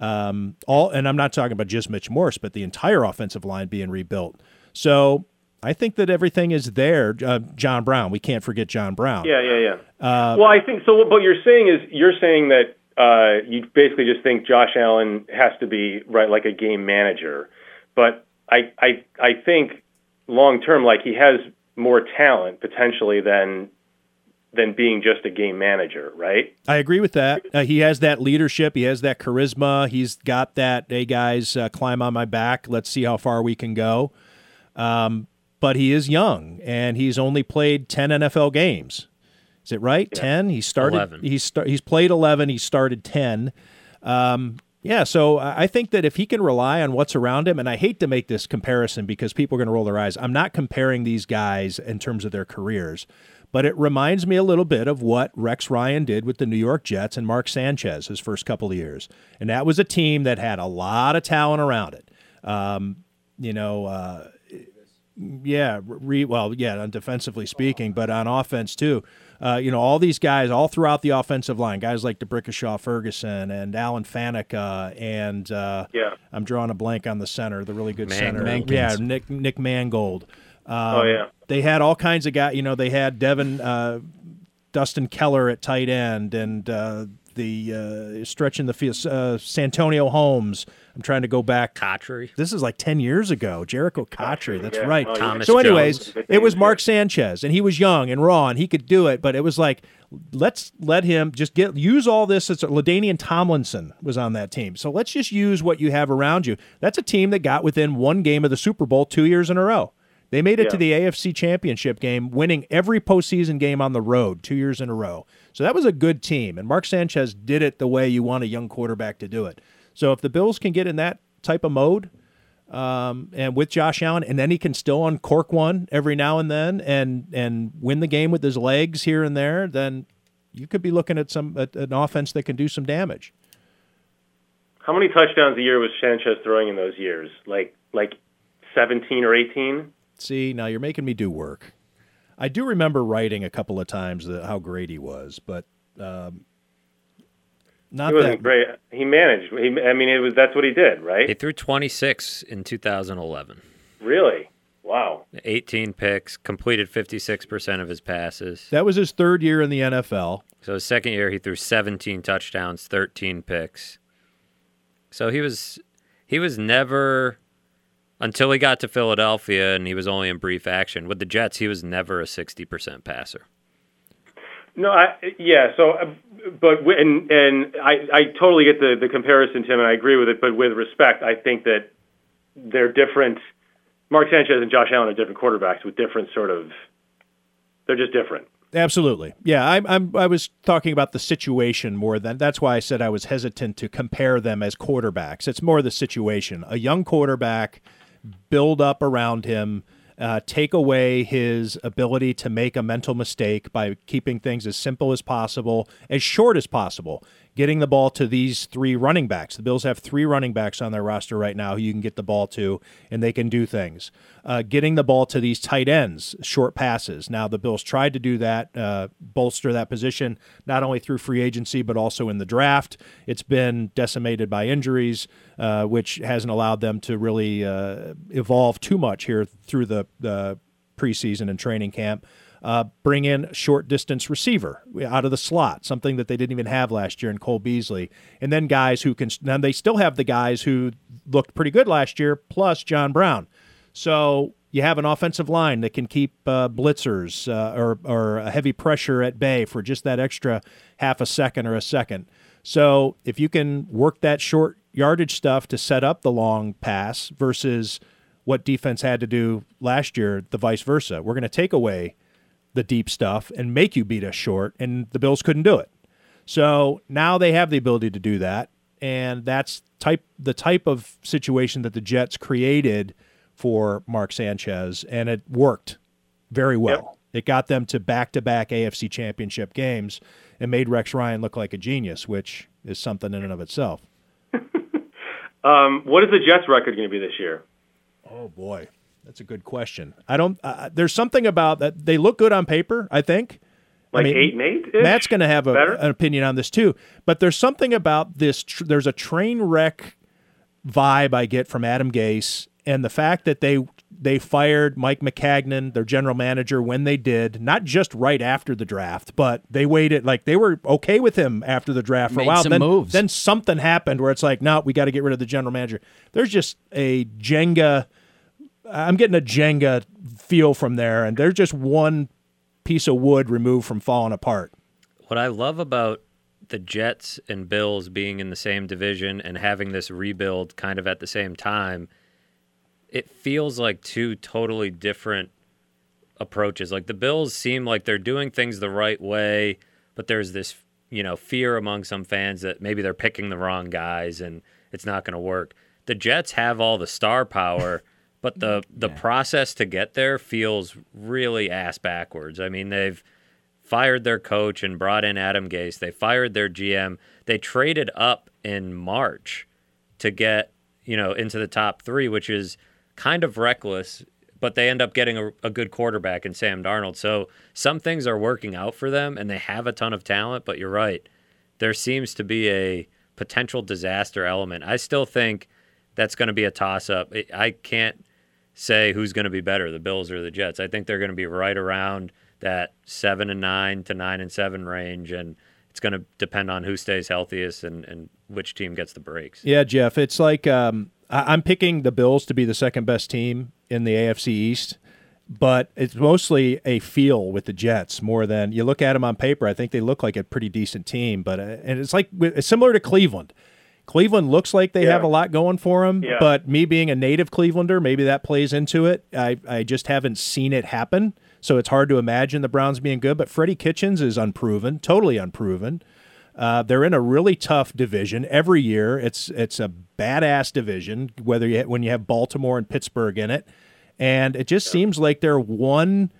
Um, all and I'm not talking about just Mitch Morse, but the entire offensive line being rebuilt. So I think that everything is there. Uh, John Brown, we can't forget John Brown. Yeah, yeah, yeah. Uh, well, I think so. What you're saying is you're saying that uh, you basically just think Josh Allen has to be right like a game manager, but I I I think long term, like he has more talent potentially than than being just a game manager, right? I agree with that. Uh, he has that leadership. He has that charisma. He's got that. Hey guys, uh, climb on my back. Let's see how far we can go. Um, but he is young, and he's only played ten NFL games. Is it right? Ten. He started. 11. He's start, He's played eleven. He started ten. Um, yeah, so I I think that if he can rely on what's around him, and I hate to make this comparison because people are going to roll their eyes. I'm not comparing these guys in terms of their careers, but it reminds me a little bit of what Rex Ryan did with the New York Jets and Mark Sanchez his first couple of years. And that was a team that had a lot of talent around it. Um, you know, uh, yeah, re, well, yeah, on defensively speaking, but on offense too. Uh, you know, all these guys all throughout the offensive line, guys like D'Brickashaw Ferguson and Alan Faneca and uh, Yeah. I'm drawing a blank on the center, the really good center. Mangold. Yeah, Nick Nick Mangold. Um, Oh, yeah. They had all kinds of guys. You know, they had Devin uh, Dustin Keller at tight end and uh, the uh, stretch in the field, uh, Santonio Holmes. I'm trying to go back. Cotchery. This is like 10 years ago. Jerricho Cotchery. That's yeah. right. Oh. Thomas so, anyways, Jones. it was Mark Sanchez, and he was young and raw, and he could do it. But it was like, let's let him just get use all this. It's LaDainian Tomlinson was on that team, so let's just use what you have around you. That's a team that got within one game of the Super Bowl two years in a row. They made it to the AFC Championship game, winning every postseason game on the road two years in a row. So that was a good team, and Mark Sanchez did it the way you want a young quarterback to do it. So if the Bills can get in that type of mode, um, and with Josh Allen, and then he can still uncork one every now and then, and and win the game with his legs here and there, then you could be looking at some at an offense that can do some damage. How many touchdowns a year was Sanchez throwing in those years? Like like 17 or 18? See, now you're making me do work. I do remember writing a couple of times that how great he was, but um, not he wasn't that great. He managed. He, I mean, it was that's what he did, right? He threw 26 in 2011. Really? Wow. 18 picks, completed 56% of his passes. that was his third year in the NFL. So his second year, he threw 17 touchdowns, 13 picks. So he was he was never until he got to Philadelphia, and he was only in brief action with the Jets. He was never a 60% passer. No, I yeah. So, uh, but and and I I totally get the the comparison, Tim, and I agree with it. But with respect, I think that they're different. Mark Sanchez and Josh Allen are different quarterbacks with different sort of. They're just different. Absolutely, yeah. I'm, I'm I was talking about the situation more than that's why I said I was hesitant to compare them as quarterbacks. It's more the situation. A young quarterback, build up around him, uh, take away his ability to make a mental mistake by keeping things as simple as possible, as short as possible. Getting the ball to these three running backs. The Bills have three running backs on their roster right now who you can get the ball to, and they can do things. Uh, getting the ball to these tight ends, short passes. Now, the Bills tried to do that, uh, bolster that position, not only through free agency, but also in the draft. It's been decimated by injuries, uh, which hasn't allowed them to really uh, evolve too much here through the, the preseason and training camp. Uh, bring in short distance receiver out of the slot, something that they didn't even have last year in Cole Beasley, and then guys who can. Now they still have the guys who looked pretty good last year, plus John Brown. So you have an offensive line that can keep uh, blitzers uh, or or a heavy pressure at bay for just that extra half a second or a second. So if you can work that short yardage stuff to set up the long pass versus what defense had to do last year, the vice versa, we're going to take away the deep stuff and make you beat us short, and the Bills couldn't do it. So now they have the ability to do that, and that's type the type of situation that the Jets created for Mark Sanchez, and it worked very well. It got them to back-to-back AFC Championship games and made Rex Ryan look like a genius, which is something in and of itself. Um, what is the Jets' record going to be this year? Oh boy, that's a good question. I don't. Uh, there's something about that. They look good on paper. I think. Like I mean, eight and eight. Matt's going to have a, an opinion on this too. But there's something about this. Tr- there's a train wreck vibe I get from Adam Gase, and the fact that they they fired Mike Maccagnan, their general manager, when they did, not just right after the draft, but they waited. Like they were okay with him after the draft for Made a while. some then, moves. then something happened where it's like, no, we got to get rid of the general manager. There's just a Jenga. I'm getting a Jenga feel from there, and there's just one piece of wood removed from falling apart. What I love about the Jets and Bills being in the same division and having this rebuild kind of at the same time, it feels like two totally different approaches. Like the Bills seem like they're doing things the right way, but there's this, you know, fear among some fans that maybe they're picking the wrong guys and it's not going to work. The Jets have all the star power, but the mm, the process to get there feels really ass backwards. I mean, they've fired their coach and brought in Adam Gase. They fired their GM. They traded up in March to get, you know, into the top 3, which is kind of reckless, but they end up getting a, a good quarterback in Sam Darnold. So some things are working out for them and they have a ton of talent, but you're right. There seems to be a potential disaster element. I still think that's going to be a toss up. I can't say who's going to be better, the Bills or the Jets. I think they're going to be right around that 7 and 9 to 9 and 7 range and it's going to depend on who stays healthiest and, and which team gets the breaks. Yeah, Jeff, it's like um, I- I'm picking the Bills to be the second best team in the AFC East, but it's mostly a feel with the Jets more than you look at them on paper. I think they look like a pretty decent team, but uh, and it's like similar to Cleveland. Cleveland looks like they Yeah. have a lot going for them, Yeah. but me being a native Clevelander, maybe that plays into it. I, I just haven't seen it happen, so it's hard to imagine the Browns being good. But Freddie Kitchens is unproven, totally unproven. Uh, they're in a really tough division every year. It's it's a badass division, whether you when you have Baltimore and Pittsburgh in it, and it just seems like they're one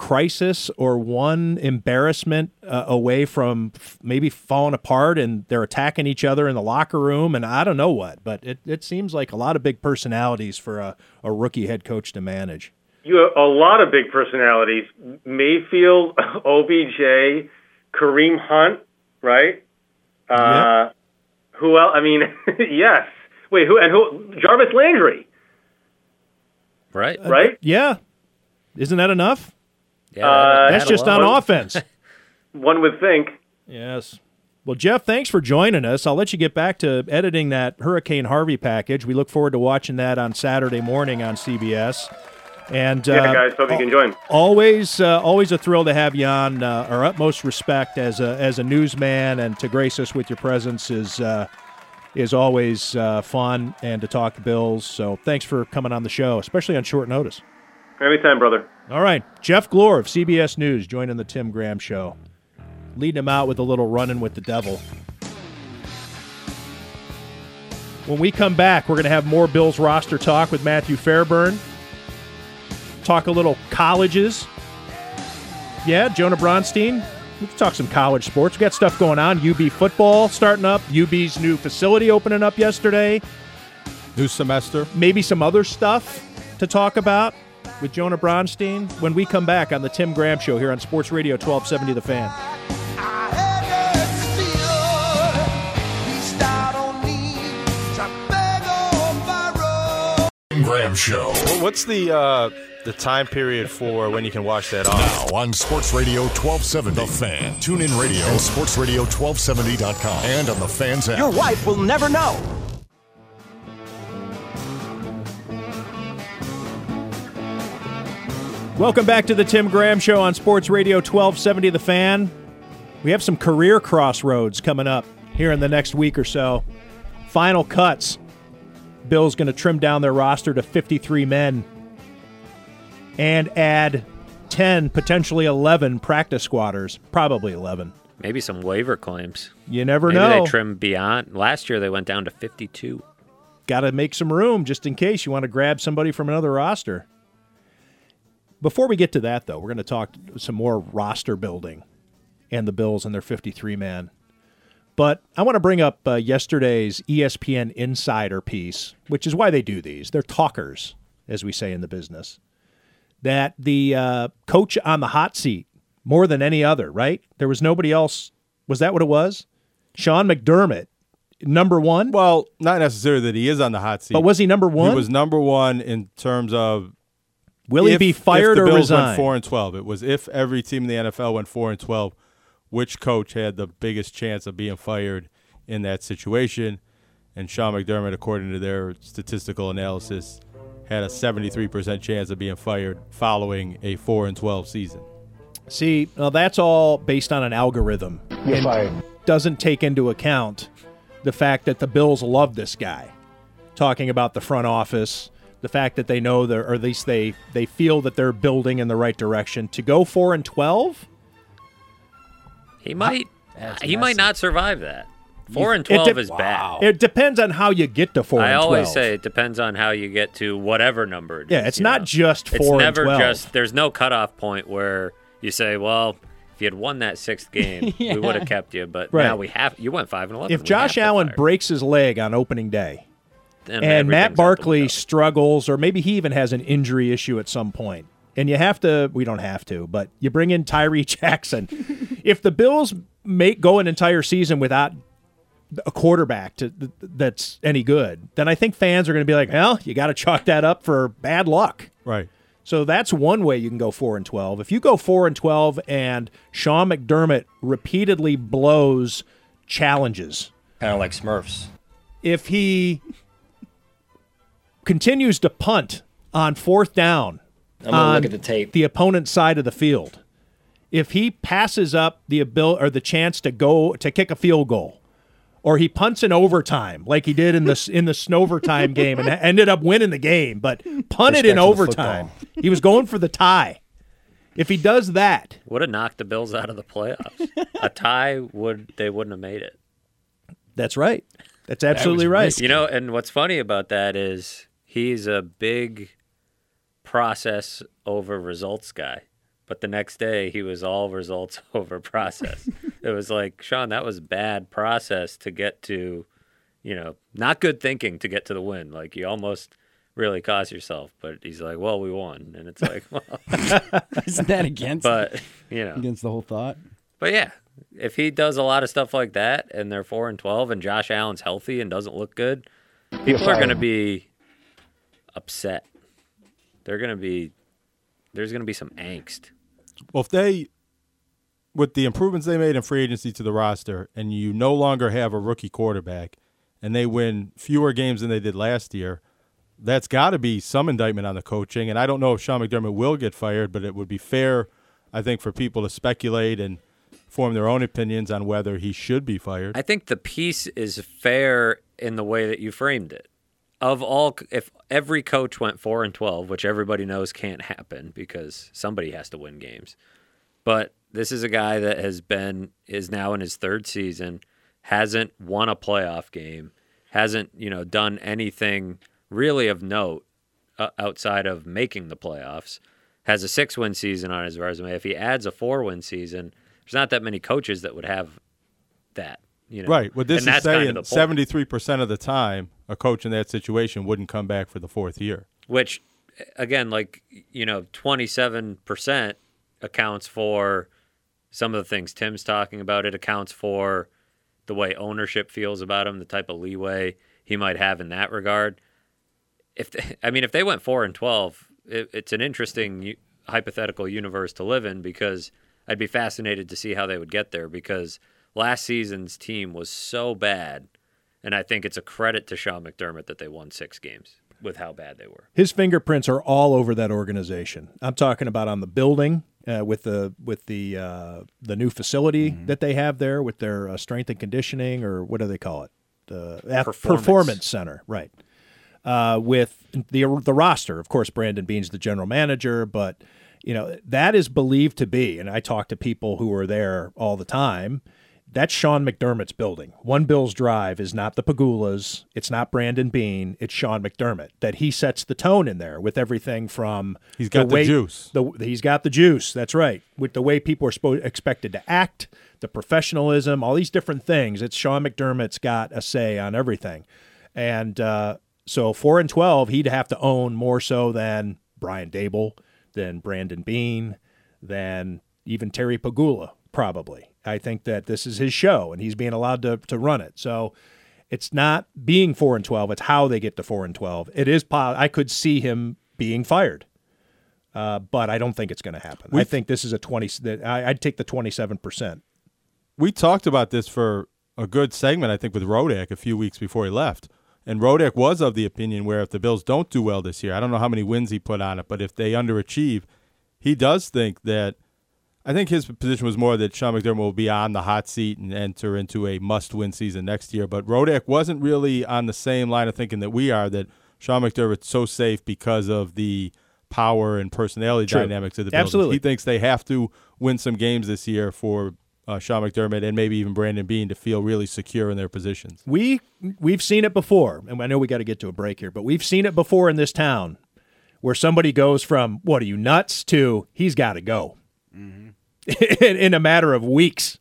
crisis or one embarrassment uh, away from f- maybe falling apart, and they're attacking each other in the locker room, and I don't know what, but it, it seems like a lot of big personalities for a, a rookie head coach to manage. You have a lot of big personalities: Mayfield, OBJ, Kareem Hunt, right? Uh, Who else? I mean, yes. Wait, who and who? Jarvis Landry, Right? right? Yeah, isn't that enough? Yeah, Uh, That's just on offense. One would think. Yes. Well, Jeff, thanks for joining us. I'll let you get back to editing that Hurricane Harvey package. We look forward to watching that on Saturday morning on CBS. And Yeah, uh, guys. Hope you can join. Always, uh, always a thrill to have you on. Uh, our utmost respect as a as a newsman, and to grace us with your presence is uh, is always uh, fun, and to talk Bills. So, thanks for coming on the show, especially on short notice. Anytime, brother. All right, Jeff Glor of CBS News joining the Tim Graham Show, leading him out with a little running with the devil. When we come back, we're going to have more Bills roster talk with Matthew Fairburn. Talk a little colleges. Yeah, Jonah Bronstein. We can talk some college sports. We got stuff going on. UB football starting up. UB's new facility opening up yesterday. New semester. Maybe some other stuff to talk about with Jonah Bronstein when we come back on the Tim Graham Show here on Sports Radio 1270 The Fan. Tim Graham Show. Well, What's the uh, the time period for when you can watch that off? Now on Sports Radio 1270. The Fan. Tune in radio and sportsradio1270.com and on the Fans app. Your wife will never know. Welcome back to the Tim Graham Show on Sports Radio 1270 The Fan. We have some career crossroads coming up here in the next week or so. Final cuts. Bill's going to trim down their roster to 53 men and add 10, potentially 11 practice squatters, probably 11. Maybe some waiver claims. You never know. Maybe know. they trim beyond. Last year they went down to 52. Got to make some room just in case you want to grab somebody from another roster. Before we get to that, though, we're going to talk some more roster building and the Bills and their 53 man. But I want to bring up uh, yesterday's ESPN Insider piece, which is why they do these. They're talkers, as we say in the business. That the uh, coach on the hot seat, more than any other, right? There was nobody else. Was that what it was? Sean McDermott, number one? Well, not necessarily that he is on the hot seat. But was he number one? He was number one in terms of Will he if- be if fired the or Bills resign? Went four and twelve. It was if every team in the NFL went four and twelve, which coach had the biggest chance of being fired in that situation? And Sean McDermott, according to their statistical analysis, had a seventy-three percent chance of being fired following a four and twelve season. See, well, that's all based on an algorithm. You're fired. Doesn't take into account the fact that the Bills love this guy. Talking about the front office, the fact that they know they're, or at least they they feel that they're building in the right direction to go four and twelve. He might. That's he might not survive that. Four and twelve de- is bad. It depends on how you get to four I and always 12. say it depends on how you get to whatever number. it Yeah, is, it's not know? just It's four and never 12. just. There's no cutoff point where you say, "Well, if you had won that sixth game, we would have kept you." But Right. now we have. You went five and eleven. if we Josh Allen breaks his leg on opening day, Then and Matt everything's up the Barkley struggles, or maybe he even has an injury issue at some point. point, and you have to, we don't have to, but you bring in Tyree Jackson. if the Bills make go an entire season without a quarterback to, that's any good, then I think fans are going to be like, well, you got to chalk that up for bad luck. Right. So that's one way you can go four and twelve. If you go four and twelve, and Sean McDermott repeatedly blows challenges, kind of like Smurfs. if he continues to punt on fourth down I'm gonna look at the tape. the opponent's side of the field, if he passes up the ability or the chance to go to kick a field goal, or he punts in overtime like he did in the in the Snovertime game and ended up winning the game, but punted in Respect for the overtime. He was going for the tie. If he does that, would have knocked the Bills out of the playoffs. a tie would they wouldn't have made it. that's right. That's absolutely right. You know, and what's funny about that is he's a big process over results guy. But the next day he was all results over process. it was like, Sean, that was bad process to get to, you know, not good thinking to get to the win. Like you almost really cost yourself. But he's like, Well, we won. And it's like, well Isn't that against? But you know against the whole thought. But yeah, if he does a lot of stuff like that and they're four and twelve and Josh Allen's healthy and doesn't look good, people are going to be upset. They're going to be there's going to be some angst. Well, if they, with the improvements they made in free agency to the roster, and you no longer have a rookie quarterback, and they win fewer games than they did last year, that's got to be some indictment on the coaching. And I don't know if Sean McDermott will get fired, but it would be fair, I think, for people to speculate and form their own opinions on whether he should be fired. I think the piece is fair in the way that you framed it. Of all, if every coach went four and twelve, which everybody knows can't happen because somebody has to win games, but this is a guy that has been is now in his third season, hasn't won a playoff game, hasn't you know done anything really of note uh, outside of making the playoffs. Has a six win season on his resume. If he adds a four win season, there's not that many coaches that would have that. You know? right. What this And is that's kind of saying, seventy-three percent of the time, a coach in that situation wouldn't come back for the fourth year. which again like you know 27% accounts for some of the things Tim's talking about it accounts for the way ownership feels about him the type of leeway he might have in that regard if they, I mean if they went 4 and 12 it, it's an interesting hypothetical universe to live in because I'd be fascinated to see how they would get there because last season's team was so bad and I think it's a credit to Sean McDermott that they won 6 games with how bad they were His fingerprints are all over that organization. I'm talking about on the building uh, with the with the uh, the new facility Mm-hmm. that they have there with their uh, strength and conditioning or what do they call it? The Performance. performance center, right? Uh, with the the roster, of course, Brandon Beane's the general manager, but you know, that is believed to be, and I talk to people who are there all the time. That's Sean McDermott's building. One Bills Drive is not the Pegulas. It's not Brandon Beane. It's Sean McDermott. That he sets the tone in there with everything from He's got the way, juice. The, he's got the juice. That's right. With the way people are supposed expected to act, the professionalism, all these different things. It's Sean McDermott's got a say on everything, and uh, so four and twelve, he'd have to own more so than Brian Daboll, than Brandon Beane, than even Terry Pegula, probably. I think that this is his show, and he's being allowed to to run it. So it's not being four and twelve; it's how they get to four and twelve. It is. I could see him being fired, uh, but I don't think it's going to happen. I We- think this is a twenty. I, I'd take the twenty-seven percent. we talked about this for a good segment, I think, with Rodak a few weeks before he left. And Rodak was of the opinion where if the Bills don't do well this year, I don't know how many wins he put on it, but if they underachieve, he does think that. I think his position was more that Sean McDermott will be on the hot seat and enter into a must-win season next year. But Rodak wasn't really on the same line of thinking that we are. That Sean McDermott's so safe because of the power and personality True. dynamics of the Bills. Absolutely. He thinks they have to win some games this year for uh, Sean McDermott and maybe even Brandon Beane to feel really secure in their positions. We we've seen it before, and I know we got to get to a break here, but we've seen it before in this town, where somebody goes from "What are you nuts?" to "He's got to go," in, in a matter of weeks.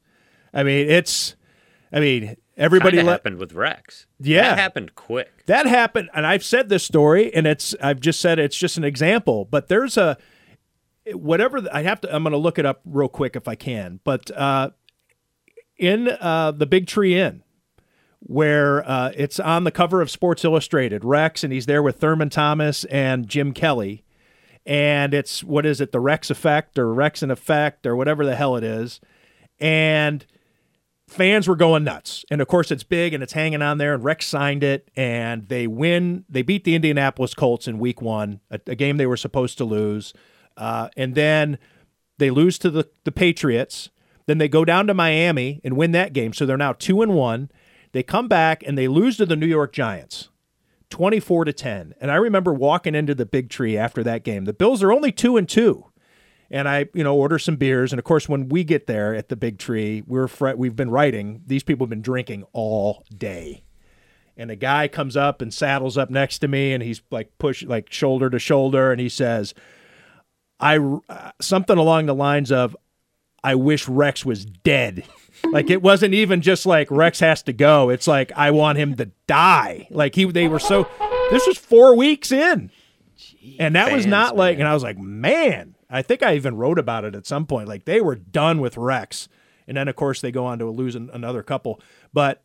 I mean, it's. I mean, everybody Kinda happened with Rex. Yeah. that happened quick. that happened, and I've said this story, and it's I've just said it's just an example, but there's a whatever the- I have to. I'm going to look it up real quick if I can, but uh, in uh, the Big Tree Inn, where uh, it's on the cover of Sports Illustrated, Rex, and he's there with Thurman Thomas and Jim Kelly, and it's what is it, the Rex Effect or Rex in Effect or whatever the hell it is, and fans were going nuts. And of course, it's big and it's hanging on there. And Rex signed it, and they win. They beat the Indianapolis Colts in Week One, a, a game they were supposed to lose, uh, and then they lose to the the Patriots. Then they go down to Miami and win that game, so they're now two and one. They come back and they lose to the New York Giants. 24 to 10. And I remember walking into the big tree after that game. The Bills are only 2 and 2 and I, you know, order some beers. And of course, when we get there at the big tree, we're fr- we've been writing. These people have been drinking all day, and a guy comes up and saddles up next to me, and he's like push like shoulder to shoulder, and he says, "I uh, something along the lines of, I wish Rex was dead." Like it wasn't even just like Rex has to go. It's like I want him to die. Like he, they were so. This was four weeks in. And that was Fans, not like, and I was like, man, I think I even wrote about it at some point. Like they were done with Rex. And then, of course, they go on to lose an, another couple. But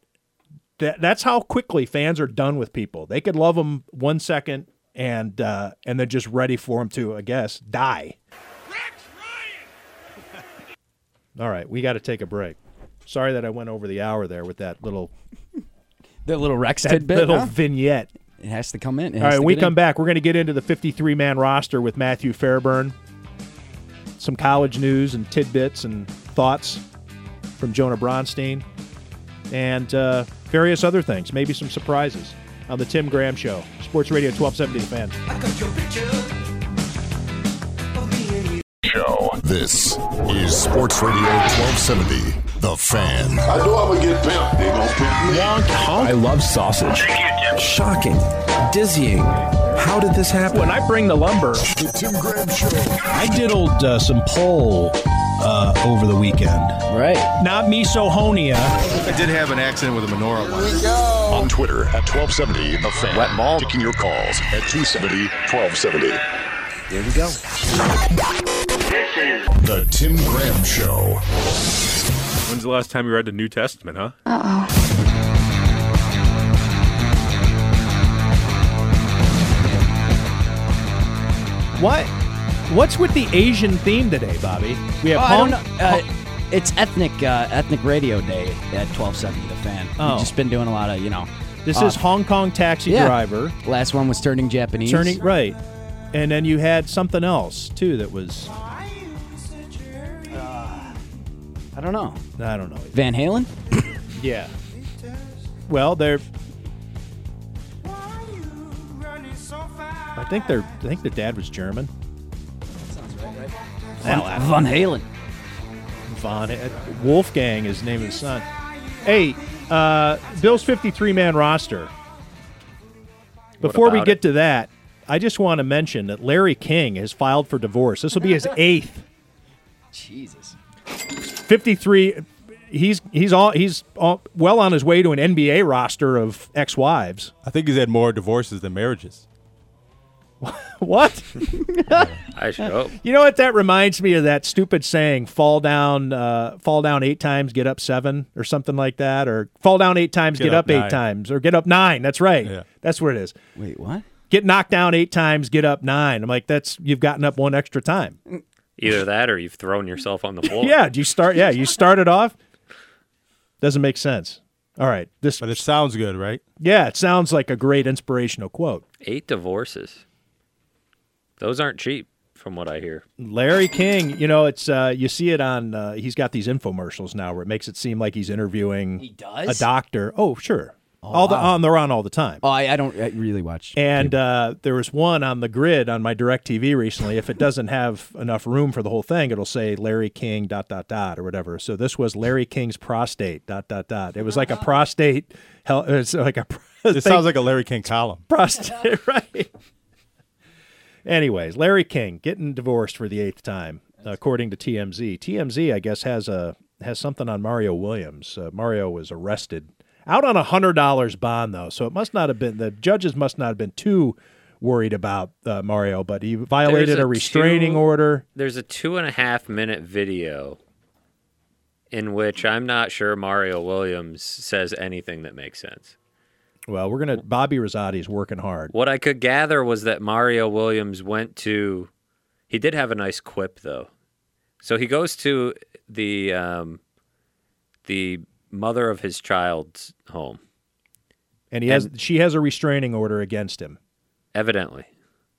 that, that's how quickly fans are done with people. They could love them one second and uh, and then just ready for them to, I guess, die. All right, we got to take a break. Sorry that I went over the hour there with that little The little Rex that tidbit. little huh? vignette. It has to come in. It All has right, to when we get come in. back, we're going to get into the 53 man roster with Matthew Fairburn, some college news and tidbits and thoughts from Jonah Bronstein, and uh, various other things, maybe some surprises on the Tim Graham Show, Sports Radio 1270 The Fan. Show. This is Sports Radio 1270, The Fan. I know I'm gonna get pimped. They gonna pimp me. I love sausage. Shocking. Dizzying. How did this happen? When I bring the lumber, The Tim Graham Show. I diddled uh, some pole uh, over the weekend. Right. not misohonia. I did have an accident with a menorah once. On Twitter at 1270, The Fan. Wet mall. Taking your calls at 270 1270. There we go. The Tim Graham Show. When's the last time you read the New Testament, huh? Uh oh. What? What's with the Asian theme today, Bobby? We have Oh, I Hong. Uh, it's ethnic uh, ethnic radio day at 1270 The Fan. Oh. We've just been doing a lot of, you know. This uh, is Hong Kong taxi yeah. driver. Last one was turning Japanese. Turning right, and then you had something else too that was I don't know. I don't know. Van Halen? Yeah. Well, they're. I think they're. I think the dad was German. Van, Al Van Halen. Von Wolfgang is the name of his son. Hey, uh, Bill's 53 man roster. Before we about get to that, I just want to mention that Larry King has filed for divorce. This will be his eighth. Jesus. 53 he's he's all he's all, well on his way to an NBA roster of ex-wives. I think he's had more divorces than marriages. What? I should hope. You know what? That reminds me of that stupid saying: "Fall down, uh, fall down eight times, get up seven, or something like that, or fall down eight times, get, up, eight times, or get up nine. That's right. Yeah. That's what it is. Wait, what? Get knocked down eight times, get up nine. I'm like, that's you've gotten up one extra time. Either that or you've thrown yourself on the floor. Yeah. Do you start? Yeah, you started off. Doesn't make sense. All right. This, But it sounds good, right? yeah, it sounds like a great inspirational quote. Eight divorces. Those aren't cheap, from what I hear. Larry King, you know, it's uh, you see it on. Uh, he's got these infomercials now where it makes it seem like he's interviewing He does? a doctor. Oh, sure. All the wow. on they're on all the time. Oh, I, I don't I really watch. And uh, there was one on the grid on my Direct TV recently. If it doesn't have enough room for the whole thing, it'll say Larry King dot dot dot or whatever. So this was Larry King's prostate dot dot dot. It was like a prostate. Hell, it's like a. It sounds like a Larry King column. prostate, right? Anyways, Larry King getting divorced for the eighth time, according to TMZ. TMZ, I guess, has a has something on Mario Williams. Uh, Mario was arrested out on a hundred dollars bond, though, so it must not have been the judges must not have been too worried about uh, Mario, but he violated There's a, restraining two- order. There's a two and a half minute video in which I'm not sure Mario Williams says anything that makes sense. Well, we're gonna. Bobby Rosati's working hard. What I could gather was that Mario Williams went to. He did have a nice quip though, so he goes to the um, the mother of his child's home. And he has she has a restraining order against him, Evidently,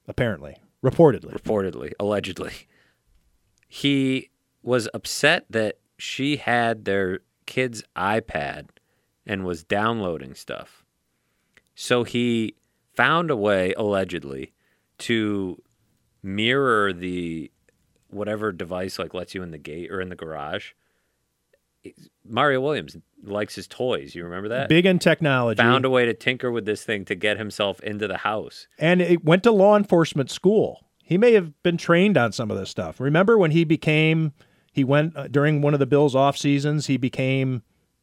apparently, reportedly. reportedly, allegedly, he was upset that she had their kid's iPad and was downloading stuff. So he found a way, allegedly, to mirror the whatever device like lets you in the gate or in the garage. Mario Williams likes his toys. You remember that? Big in technology. Found a way to tinker with this thing to get himself into the house. and it went to law enforcement school. He may have been trained on some of this stuff. Remember when he became he went uh, during one of the Bills off seasons, he became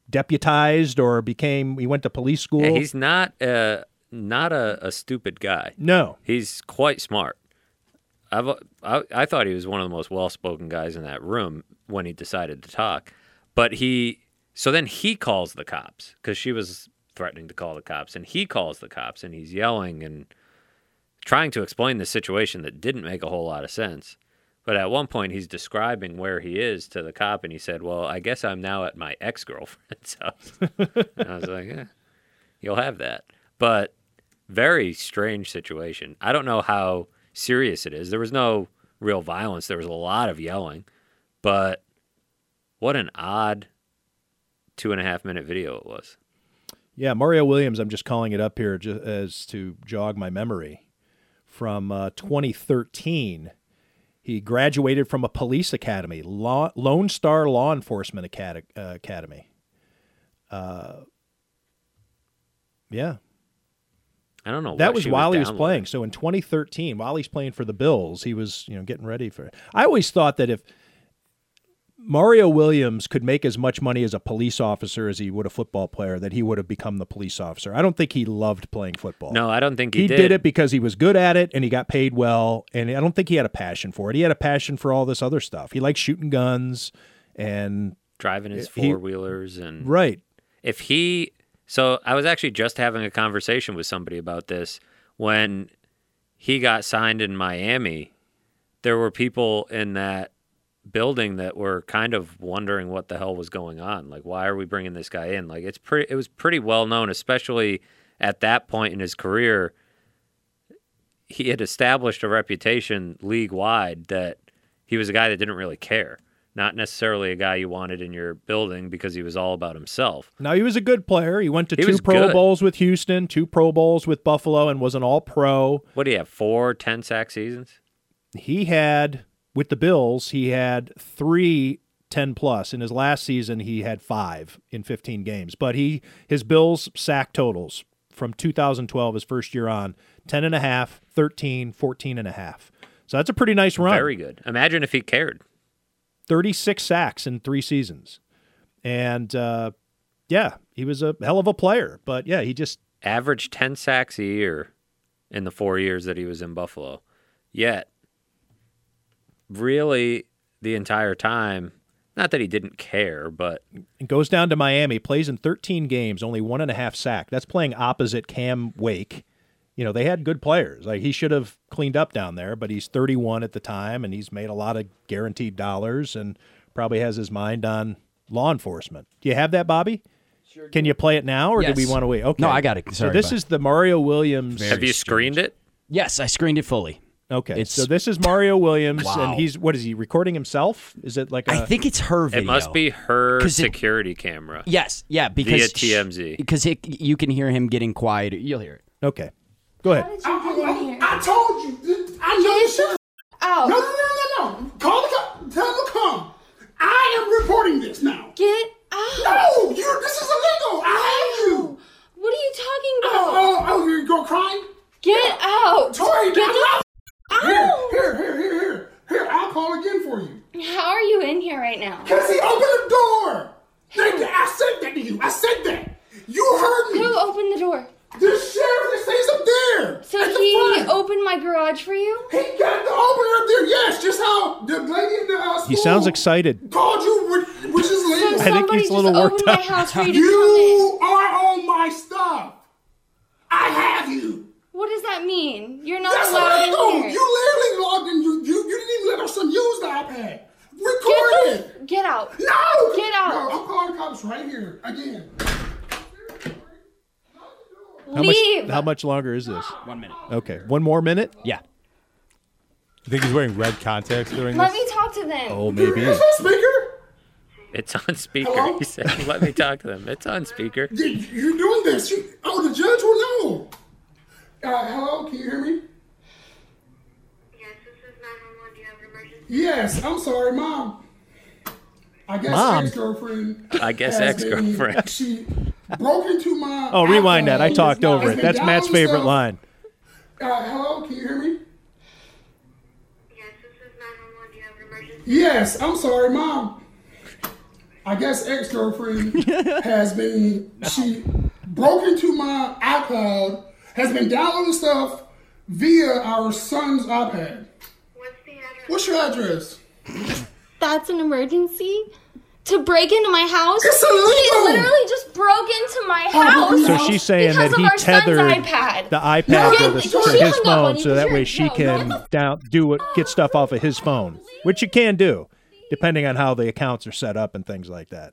deputized or became he went to police school. Yeah, he's not uh, not a, a stupid guy. no. He's quite smart. I've I, I thought he was one of the most well-spoken guys in that room when he decided to talk. But he so then he calls the cops cuz she was threatening to call the cops and he calls the cops and he's yelling and trying to explain the situation that didn't make a whole lot of sense. But at one point he's describing where he is to the cop and he said, "Well, I guess I'm now at my ex-girlfriend's house." and I was like, eh, "You'll have that." But very strange situation. I don't know how serious it is. There was no real violence. There was a lot of yelling, but what an odd two and a half minute video it was. Yeah, Mario Williams, I'm just calling it up here just as to jog my memory. From uh, 2013, he graduated from a police academy, Law, Lone Star Law Enforcement Acad- uh, Academy. Uh, yeah, I don't know. that was while he was playing. So in 2013, while he's playing for the Bills, he was you know getting ready for. I always thought that if Mario Williams could make as much money as a police officer as he would a football player, that he would have become the police officer. I don't think he loved playing football. No, I don't think he, he did. it because he was good at it and he got paid well. And I don't think he had a passion for it. He had a passion for all this other stuff. He liked shooting guns and driving his four wheelers and right. if he so I was actually just having a conversation with somebody about this when he got signed in Miami there were people in that building that were kind of wondering what the hell was going on like why are we bringing this guy in like it's pretty it was pretty well known especially at that point in his career he had established a reputation league wide that he was a guy that didn't really care not necessarily a guy you wanted in your building because he was all about himself Now he was a good player. He went to He two Pro good. Bowls with Houston, two Pro Bowls with Buffalo, and was an All Pro. What do you have? Four 10 sack seasons? He had with the Bills, he had three 10 plus. In his last season, he had five in 15 games. But he his Bills sack totals from 2012, his first year on, 10 and a half, 13, 14 and a half. So that's a pretty nice run. Very good. Imagine if he cared. 36 sacks in three seasons. And uh, yeah, he was a hell of a player. But yeah, he just averaged 10 sacks a year in the four years that he was in Buffalo. Yet, really, the entire time, not that he didn't care, but goes down to Miami, plays in 13 games, only one and a half sack. That's playing opposite Cam Wake. You know, they had good players. Like he should have cleaned up down there, but he's 31 at the time and he's made a lot of guaranteed dollars and probably has his mind on law enforcement. Do you have that, Bobby? Sure Can you play it now or Yes. do we want to wait? Okay. No, I got it. Sorry, so this is the Mario Williams. have you screened it? Yes, I screened it fully. Okay. It's- so this is Mario Williams Wow. and he's what is he recording himself? Is it like I I think it's her video. It must be her 'Cause it- security camera. Yes, yeah, because via TMZ. because it, you can hear him getting quiet. You'll hear it. Okay. Go ahead. I, I told you. I know you should. out. No, no, no, no, no. Call the cop. Tell them to come. I am reporting this now. Get out. No, you. This is illegal. I have you. What are you talking Oh, about? oh, oh, you go crying? Get out. Tori, Get the out. Here, Ow. here, here, here, here. Here, I'll call again for you. How are you in here right now? Because he opened the door. Thank you. I said that to you. I said that. You heard me. Who opened the door? The sheriff that stays up there. So at the he front. opened my garage for you? He got the opener up there. Yes, just how the lady in the uh, He sounds excited. called you, which, which is legal. I think he's a little worked opened my up. house for you to You are on my stuff. I have you. What does that mean? You're not That's allowed illegal. in here. You literally logged in. You, you, you didn't even let our son use the iPad. Record it. Get, get out. No. Get out. No, I'm calling the cops right here again. How Leave. much how much longer is this? One minute. Okay. One more minute? Yeah. You think he's wearing red contacts during this? Let this? me talk to them. Oh, maybe. Is that speaker? It's on speaker. Hello? He said, "Let me talk to them." It's on speaker. You- You're doing this. You, oh, the judge will know. Uh, hello, can you hear me? Yes, this is my mom. Do you remember me? Yes, I'm sorry, mom. I guess Mom? ex-girlfriend. I guess has been- ex-girlfriend. She broke into my. Oh, rewind that. I iPhone, talked has over been it. That's Matt's downloading favorite stuff. line. Uh, hello, can you hear me? Yes, this is my mom. Do you remember me? Yes, I'm sorry, mom. I guess ex-girlfriend has been she broke into my iPod, has been downloading stuff via our son's iPad. What's your address? That's an emergency? To break into my house? It's illegal. He literally just broke into my Oh, house. So she's saying that he tethered iPad. the iPad No, to, the, to his phone so that way she no, can no. down do what get stuff off of his phone, which you can do, depending on how the accounts are set up and things like that.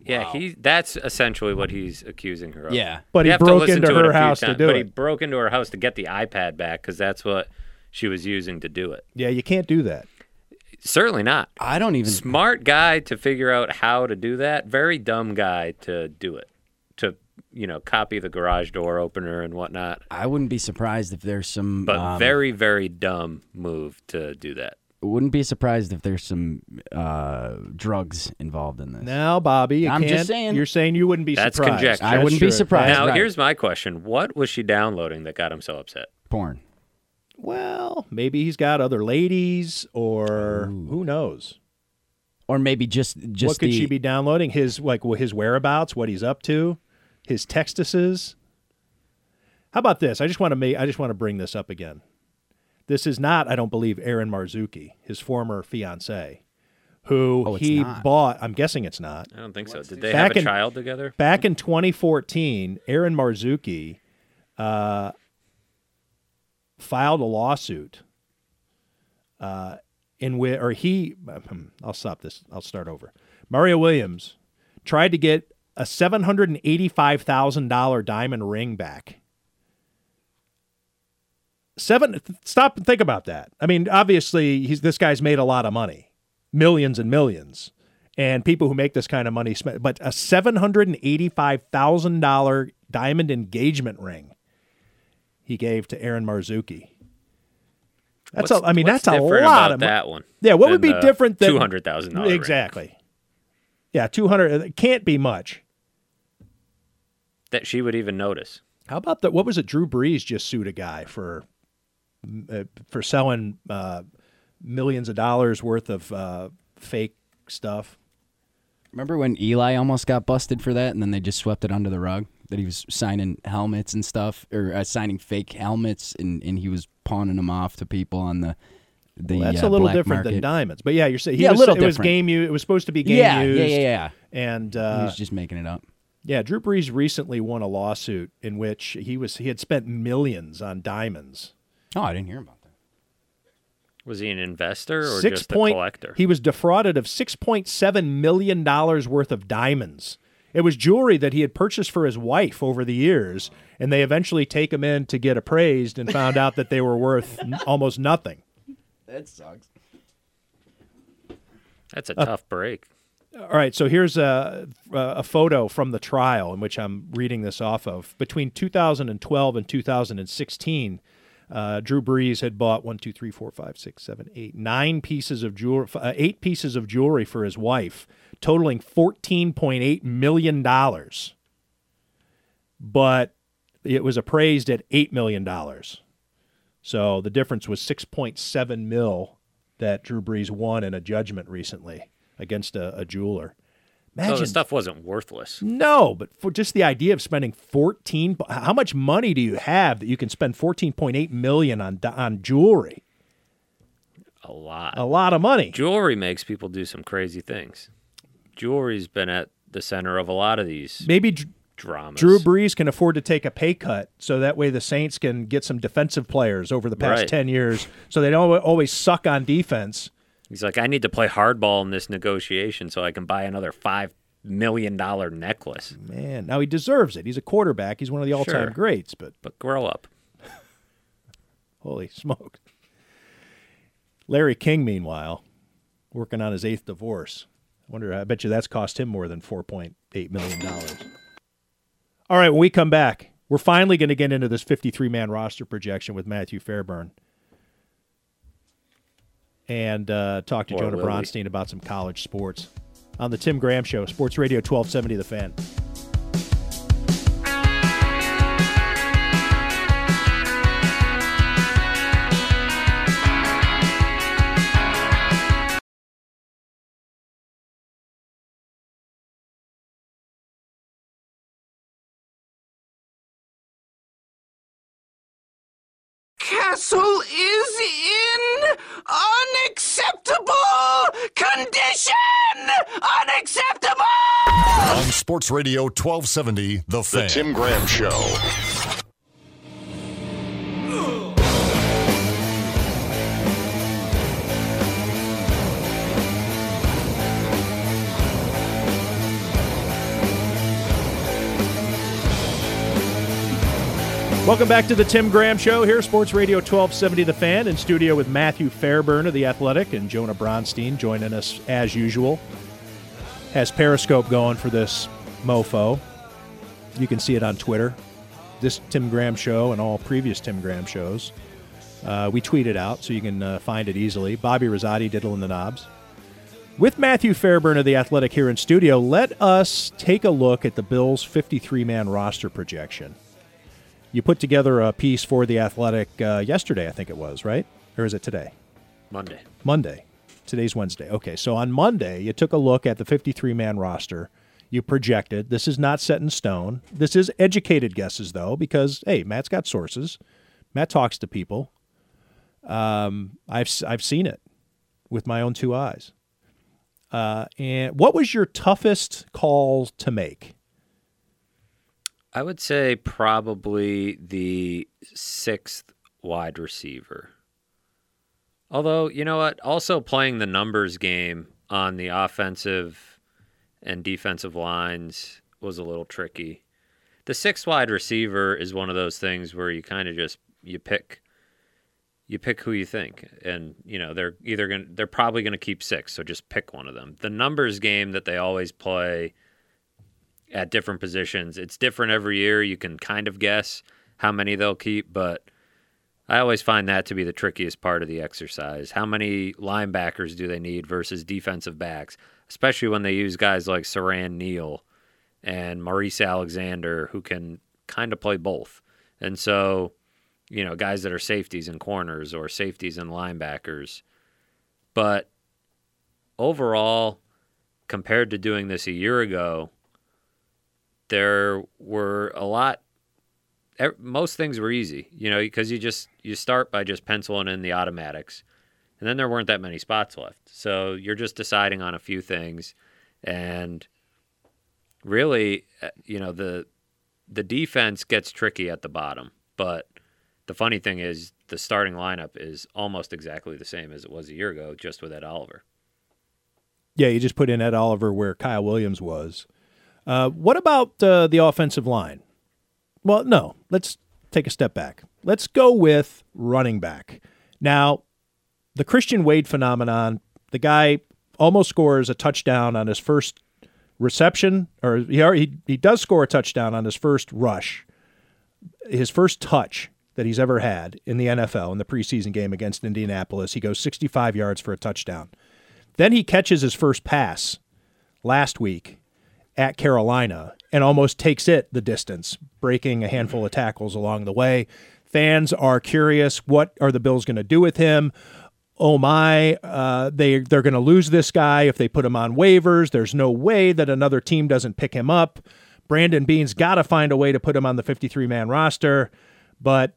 Yeah, he. That's essentially what he's accusing her of. Yeah. But You he have to broke into to her few house to times, do But he broke into her house to get the iPad back because that's what she was using to do it. Yeah, you can't do that. Certainly not. I don't even. Smart guy to figure out how to do that. Very dumb guy to do it. To you know, copy the garage door opener and whatnot. I wouldn't be surprised if there's some. But um, very, very dumb move to do that. Wouldn't be surprised if there's some uh, drugs involved in this. Now, Bobby, you I'm can't, just saying. You're saying you wouldn't be That's surprised. conjecture. I wouldn't be surprised. Now, right. here's my question: What was she downloading that got him so upset? Porn. Well, maybe he's got other ladies, or who knows? Or maybe just just what could the, she be downloading? His like his whereabouts, what he's up to, his textuses. How about this? I just want to make. I just want to bring this up again. This is not, I don't believe, Erin Marzouki, his former fiance, who Oh, he not. bought. I'm guessing it's not. I don't think so. Did they Back have a in- child together? Back in 2014, Erin Marzouki uh, filed a lawsuit uh, in which, or he, I'll stop this. I'll start over. Mario Williams tried to get a $785,000 diamond ring back. Seven. Stop and think about that. I mean, obviously, he's this guy's made a lot of money, millions and millions, and people who make this kind of money spend. But a seven hundred and eighty-five thousand dollar diamond engagement ring he gave to Erin Marzouki. That's What's- a, I mean, that's a lot about of mo- that one Yeah, what would be the different than $200,000 ring? Exactly. Yeah, two hundred. It can't be much. that she would even notice. How about that? What was it? Drew Brees just sued a guy for for selling uh, millions of dollars worth of uh, fake stuff. Remember when Eli almost got busted for that, and then they just swept it under the rug? That he was signing helmets and stuff, or uh, signing fake helmets, and, and he was pawning them off to people on the the. Well, that's uh, a little different market. than diamonds, but yeah, you're saying he Yeah, a was, little it was game use. It was supposed to be game Yeah, yeah, used. yeah, yeah. And uh, he was just making it up. Yeah, Drew Brees recently won a lawsuit in which he was he had spent millions on diamonds. Oh, I didn't hear about that. Was he an investor or Six just point, a collector? He was defrauded of six point seven million dollars worth of diamonds. It was jewelry that he had purchased for his wife over the years, and they eventually take him in to get appraised and found out that they were worth n- almost nothing. That sucks. That's a Uh, tough break. All right, so here's a a photo from the trial in which I'm reading this off of. Between 2012 and 2016, uh, Drew Brees had bought one, two, three, four, five, six, seven, eight, nine pieces of jewelry, uh, eight pieces of jewelry for his wife, totaling 14.8 million dollars. But it was appraised at eight million dollars. So the difference was 6.7 mil that Drew Brees won in a judgment recently against a, a jeweler. So the stuff wasn't worthless. no, but for just the idea of spending 14 how much money do you have that you can spend 14.8 million on on jewelry? A lot. A lot of money. Jewelry makes people do some crazy things. Jewelry's been at the center of a lot of these Maybe Dr- dramas. Drew Brees can afford to take a pay cut so that way the Saints can get some defensive players over the past Right. 10 years so they don't always suck on defense. He's like, I need to play hardball in this negotiation so I can buy another five million dollar necklace. Man, now he deserves it. He's a quarterback. He's one of the all-time Sure. greats, but But grow up. Holy smoke. Larry King, meanwhile, working on his eighth divorce. I wonder, I bet you that's cost him more than $4.8 million. All right, when we come back, we're finally going to get into this 53 man roster projection with Matthew Fairburn and uh, talk to Or Jonah will we? Bronstein about some college sports on the Tim Graham Show, Sports Radio 1270 The Fan. Castle is in unacceptable condition! Unacceptable! On Sports Radio 1270, The Fan. The Tim Graham Show. Welcome back to the Tim Graham Show here, Sports Radio 1270 The Fan, in studio with Matthew Fairburn of The Athletic and Jonah Bronstein joining us as usual. Has Periscope going for this mofo. You can see it on Twitter. This Tim Graham Show and all previous Tim Graham shows. Uh, we tweet it out so you can uh, find it easily. Bobby Rosati, diddling the knobs. With Matthew Fairburn of The Athletic here in studio, let us take a look at the Bills' 53 man roster projection. You put together a piece for the Athletic uh, yesterday, I think it was, right? Or is it today? Monday. Monday. Today's Wednesday. Okay, so on Monday, you took a look at the 53 man roster. You projected. This is not set in stone. This is educated guesses, though, because, hey, Matt's got sources. Matt talks to people. Um, I've, I've seen it with my own two eyes. Uh, and what was your toughest call to make? I would say probably the sixth wide receiver. Although, you know what? Also playing the numbers game on the offensive and defensive lines was a little tricky. The sixth wide receiver is one of those things where you kind of just you pick you pick who you think and you know they're either going to they're probably going to keep six so just pick one of them the numbers game that they always play at different positions. It's different every year. You can kind of guess how many they'll keep, but I always find that to be the trickiest part of the exercise. How many linebackers do they need versus defensive backs, especially when they use guys like Siran Neal and Maurice Alexander who can kind of play both. And so, you know, guys that are safeties and corners or safeties and linebackers. But overall, compared to doing this a year ago, there were a lot most things were easy, you know, because you just you start by just penciling in the automatics, and then there weren't that many spots left. So you're just deciding on a few things, and really, uh, you know, the the defense gets tricky at the bottom. But the funny thing is, the starting lineup is almost exactly the same as it was a year ago, just with Ed Oliver. Yeah, you just put in Ed Oliver where Kyle Williams was. Uh, what about uh, the offensive line? Well, no. Let's take a step back. Let's go with running back. Now, the Christian Wade phenomenon, the guy almost scores a touchdown on his first reception, or he, he, he does score a touchdown on his first rush, his first touch that he's ever had in the NFL in the preseason game against Indianapolis. He goes 65 yards for a touchdown. Then he catches his first pass last week at Carolina and almost takes it the distance, breaking a handful of tackles along the way. Fans are curious what are the Bills going to do with him? Oh my, uh, they they're going to lose this guy if they put him on waivers. There's no way that another team doesn't pick him up. Brandon Beane's got to find a way to put him on the 53 man roster, but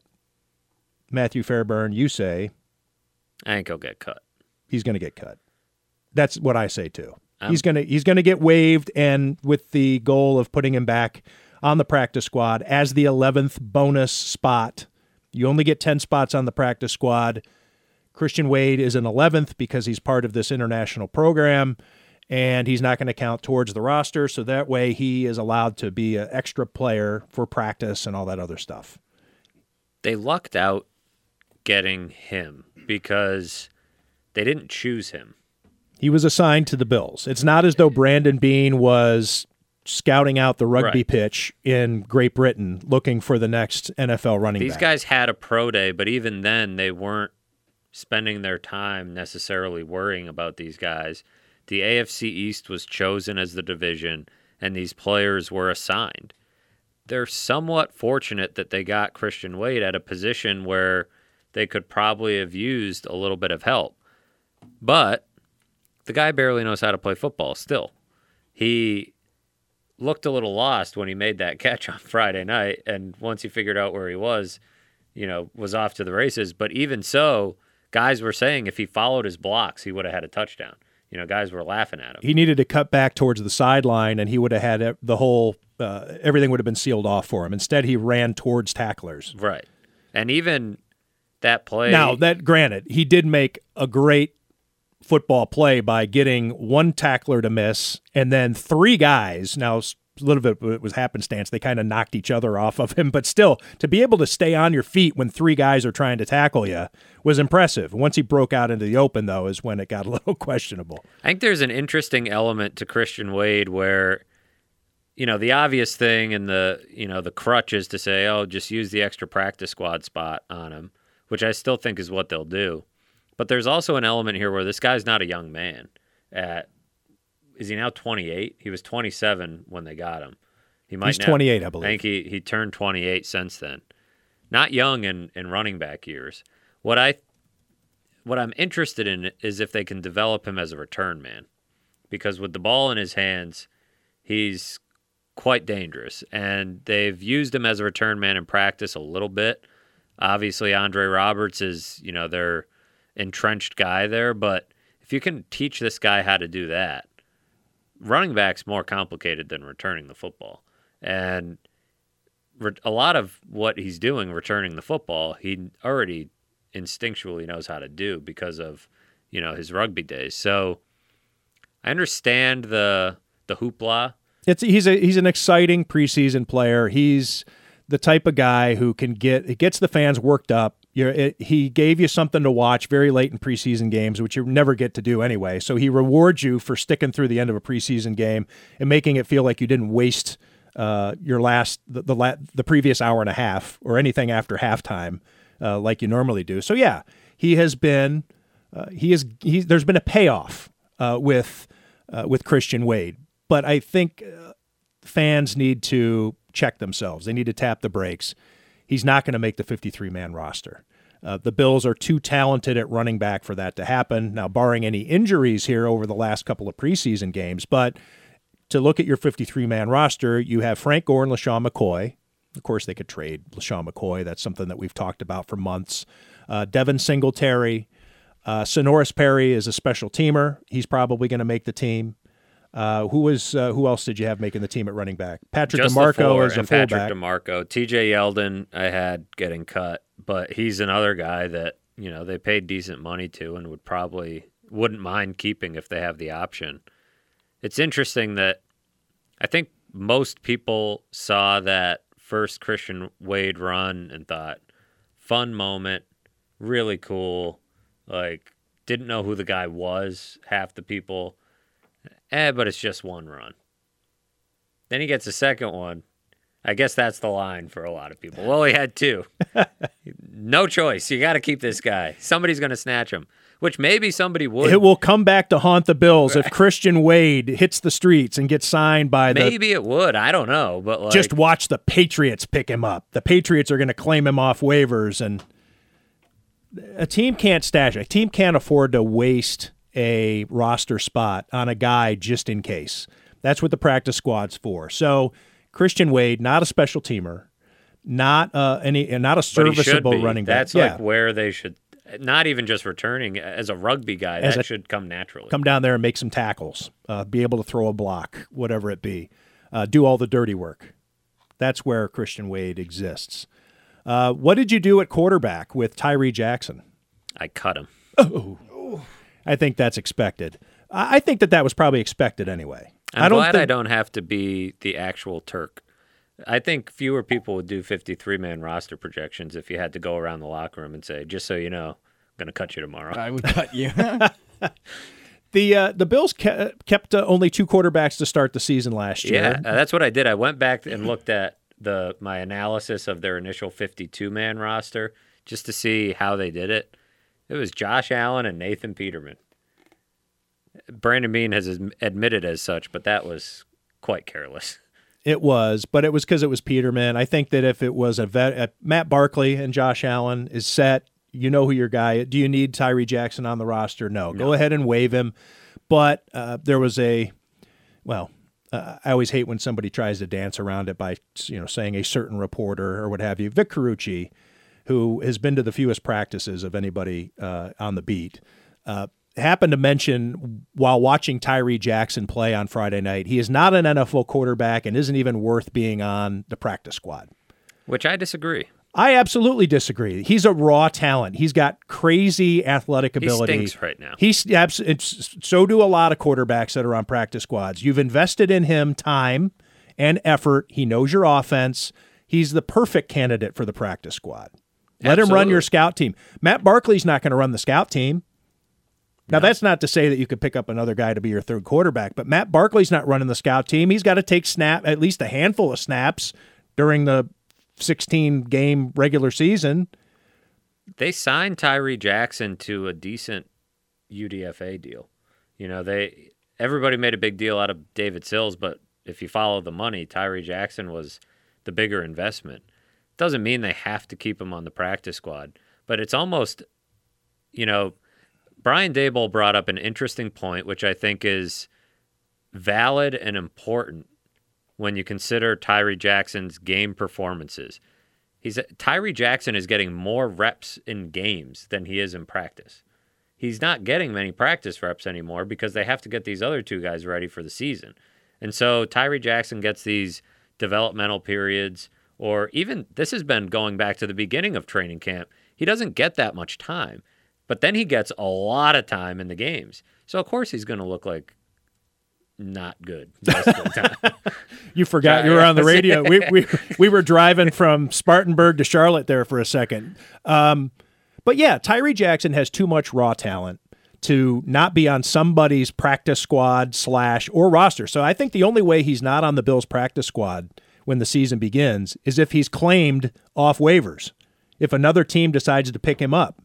Matthew Fairburn, you say, I think he'll get cut. He's going to get cut. That's what I say too he's gonna he's gonna get waived, and with the goal of putting him back on the practice squad as the eleventh bonus spot. You only get ten spots on the practice squad. Christian Wade is an eleventh because he's part of this international program, and he's not going to count towards the roster. So that way, he is allowed to be an extra player for practice and all that other stuff. They lucked out getting him because they didn't choose him. He was assigned to the Bills. It's not as though Brandon Beane was scouting out the rugby Right. pitch in Great Britain looking for the next NFL running back. These back. guys had a pro day, but even then, they weren't spending their time necessarily worrying about these guys. The AFC East was chosen as the division, and these players were assigned. They're somewhat fortunate that they got Christian Wade at a position where they could probably have used a little bit of help. But the guy barely knows how to play football still. He looked a little lost when he made that catch on Friday night. And once he figured out where he was, you know, was off to the races. But even so, guys were saying if he followed his blocks, he would have had a touchdown. You know, guys were laughing at him. he needed to cut back towards the sideline, and he would have had the whole uh, everything would have been sealed off for him. Instead, he ran towards tacklers. Right. And even that play. Now, that granted, he did make a great football play by getting one tackler to miss and then three guys. Now, a little bit it was happenstance. They kind of knocked each other off of him, but still, to be able to stay on your feet when three guys are trying to tackle you was impressive. Once he broke out into the open, though, is when it got a little questionable. I think there's an interesting element to Christian Wade where, you know, the obvious thing and the, you know, the crutch is to say, oh, just use the extra practice squad spot on him, which I still think is what they'll do. But there's also an element here where this guy's not a young man. At is he now 28? He was 27 when they got him. He might He's now- 28, I believe. I think he, he turned 28 since then. Not young in, in running back years. What I what I'm interested in is if they can develop him as a return man. Because with the ball in his hands, he's quite dangerous. And they've used him as a return man in practice a little bit. Obviously, Andre Roberts is, you know, their entrenched guy there. But if you can teach this guy how to do that, running back's more complicated than returning the football. And a lot of what he's doing returning the football, he already instinctually knows how to do because of, you know, his rugby days. So I understand the the hoopla. It's he's a he's an exciting preseason player. He's the type of guy who can get it gets the fans worked up. You're, it, he gave you something to watch very late in preseason games, which you never get to do anyway. So he rewards you for sticking through the end of a preseason game and making it feel like you didn't waste uh, your last the the, la- the previous hour and a half or anything after halftime uh, like you normally do. So yeah, he has been uh, he is he, there's been a payoff uh, with uh, with Christian Wade, but I think uh, fans need to check themselves. They need to tap the brakes. He's not going to make the 53 man roster. Uh, the Bills are too talented at running back for that to happen. Now, barring any injuries here over the last couple of preseason games, but to look at your 53 man roster, you have Frank Gore and LeSean McCoy. Of course, they could trade LeSean McCoy. That's something that we've talked about for months. Uh, Devin Singletary. Uh, Senorise Perry is a special teamer. He's probably going to make the team. Uh, who was uh, who else did you have making the team at running back? Patrick Just DeMarco four, is a and fullback. Patrick DiMarco, T.J. Yeldon, I had getting cut, but he's another guy that you know they paid decent money to and would probably wouldn't mind keeping if they have the option. It's interesting that I think most people saw that first Christian Wade run and thought, fun moment, really cool. Like, didn't know who the guy was, half the people. Eh, but it's just one run. Then he gets a second one. I guess that's the line for a lot of people. Well, he had two. no choice. You got to keep this guy. Somebody's going to snatch him, which maybe somebody would. It will come back to haunt the Bills if Christian Wade hits the streets and gets signed by the. Maybe it would. I don't know, but like, just watch the Patriots pick him up. The Patriots are going to claim him off waivers, and a team can't stash. A team can't afford to waste a roster spot on a guy just in case. That's what the practice squad's for. So Christian Wade, not a special teamer, not uh, any, not a but he should serviceable running back. That's yeah. like where they should. Not even just returning as a rugby guy. As that a- should come naturally. come down there and make some tackles, uh, be able to throw a block, whatever it be, uh, do all the dirty work. That's where Christian Wade exists. Uh, what did you do at quarterback with Tyree Jackson? I cut him. Oh, I think that's expected. I I think that that was probably expected anyway. I'm I don't glad I don't have to be the actual Turk. I think fewer people would do 53 man roster projections if you had to go around the locker room and say, just so you know, I'm going to cut you tomorrow. I would cut you. The uh, the Bills ke- kept uh, only two quarterbacks to start the season last year. Yeah, uh, that's what I did. I went back and looked at the my analysis of their initial 52 man roster just to see how they did it. It was Josh Allen and Nathan Peterman. Brandon Beane has admitted as such, but that was quite careless. It was, but it was because it was Peterman. I think that if it was a vet, uh, Matt Barkley and Josh Allen is set, you know who your guy. Do you need Tyree Jackson on the roster? No. Go ahead and waive him. But uh, there was a, well, uh, I always hate when somebody tries to dance around it by you know saying a certain reporter or what have you. Vic Carucci, who has been to the fewest practices of anybody uh, on the beat, uh, happened to mention while watching Tyree Jackson play on Friday night, he is not an NFL quarterback and isn't even worth being on the practice squad. Which I disagree. I absolutely disagree. He's a raw talent. He's got crazy athletic ability. He stinks right now. He's it's, so do a lot of quarterbacks that are on practice squads. You've invested in him time and effort. He knows your offense. He's the perfect candidate for the practice squad. Let him run your scout team. Matt Barkley's not going to run the scout team. Now that's not to say that you could pick up another guy to be your third quarterback, but Matt Barkley's not running the scout team. He's got to take snap at least a handful of snaps during the 16 game regular season. They signed Tyree Jackson to a decent UDFA deal. You know, they everybody made a big deal out of David Sills, but if you follow the money, Tyree Jackson was the bigger investment. Doesn't mean they have to keep him on the practice squad, but it's almost, you know, Brian Daboll brought up an interesting point, which I think is valid and important when you consider Tyree Jackson's game performances. He's Tyree Jackson is getting more reps in games than he is in practice. He's not getting many practice reps anymore because they have to get these other two guys ready for the season. And so Tyree Jackson gets these developmental periods or even this has been going back to the beginning of training camp. He doesn't get that much time, but then he gets a lot of time in the games. So of course he's going to look like not good most of the time. You forgot you were on the radio. We, we, we were driving from Spartanburg to Charlotte there for a second. Um, but yeah, Tyree Jackson has too much raw talent to not be on somebody's practice squad slash or roster. So I think the only way he's not on the Bills practice squad when the season begins is if he's claimed off waivers. if another team decides to pick him up.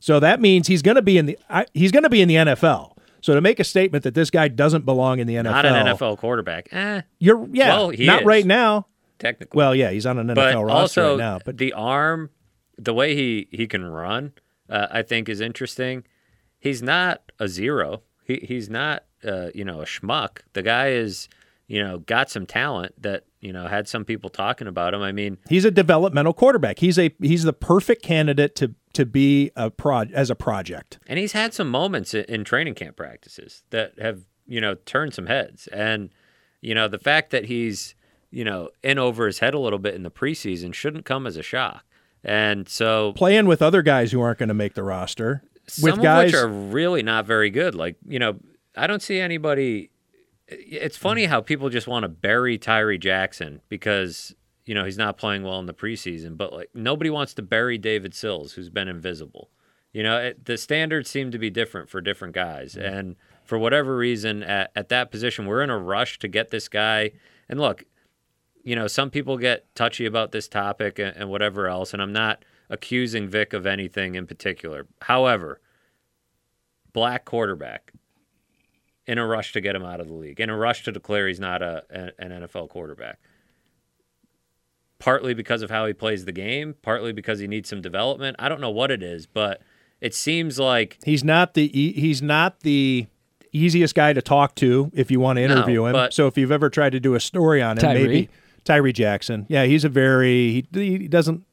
So that means he's going to be in the he's going to be in the NFL. So to make a statement that this guy doesn't belong in the NFL, Not an NFL quarterback. Eh. You're yeah, Well, he not is, right now. Technically. Well, yeah, he's on an NFL but roster also right now. But the arm, the way he he can run, uh, I think is interesting. He's not a zero. He he's not uh, you know a schmuck. The guy is you know got some talent that you know had some people talking about him. I mean, he's a developmental quarterback. He's a he's the perfect candidate to to be a prod as a project. and he's had some moments in, in training camp practices that have you know turned some heads. And you know the fact that he's you know in over his head a little bit in the preseason shouldn't come as a shock. And so Playing with other guys who aren't going to make the roster. some with guys which are really not very good. Like you know, I don't see anybody. It's funny how people just want to bury Tyree Jackson because you know he's not playing well in the preseason, but like nobody wants to bury David Sills, who's been invisible. You know, it, the standards seem to be different for different guys, mm-hmm. and for whatever reason, at, at that position, we're in a rush to get this guy. And look, you know, some people get touchy about this topic and, and whatever else, and I'm not accusing Vic of anything in particular. However, black quarterback in a rush to get him out of the league, in a rush to declare he's not a, a- an NFL quarterback. Partly because of how he plays the game, partly because he needs some development. I don't know what it is, but it seems like he's not the e- he's not the easiest guy to talk to if you want to No, interview him. but- so if you've ever tried to do a story on him, Tyree? maybe Tyree Jackson. Yeah, he's a very he, he doesn't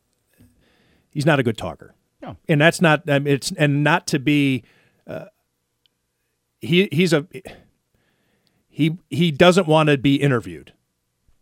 he's not a good talker. No. And that's not um, it's and not to be uh, he he's a he he doesn't want to be interviewed.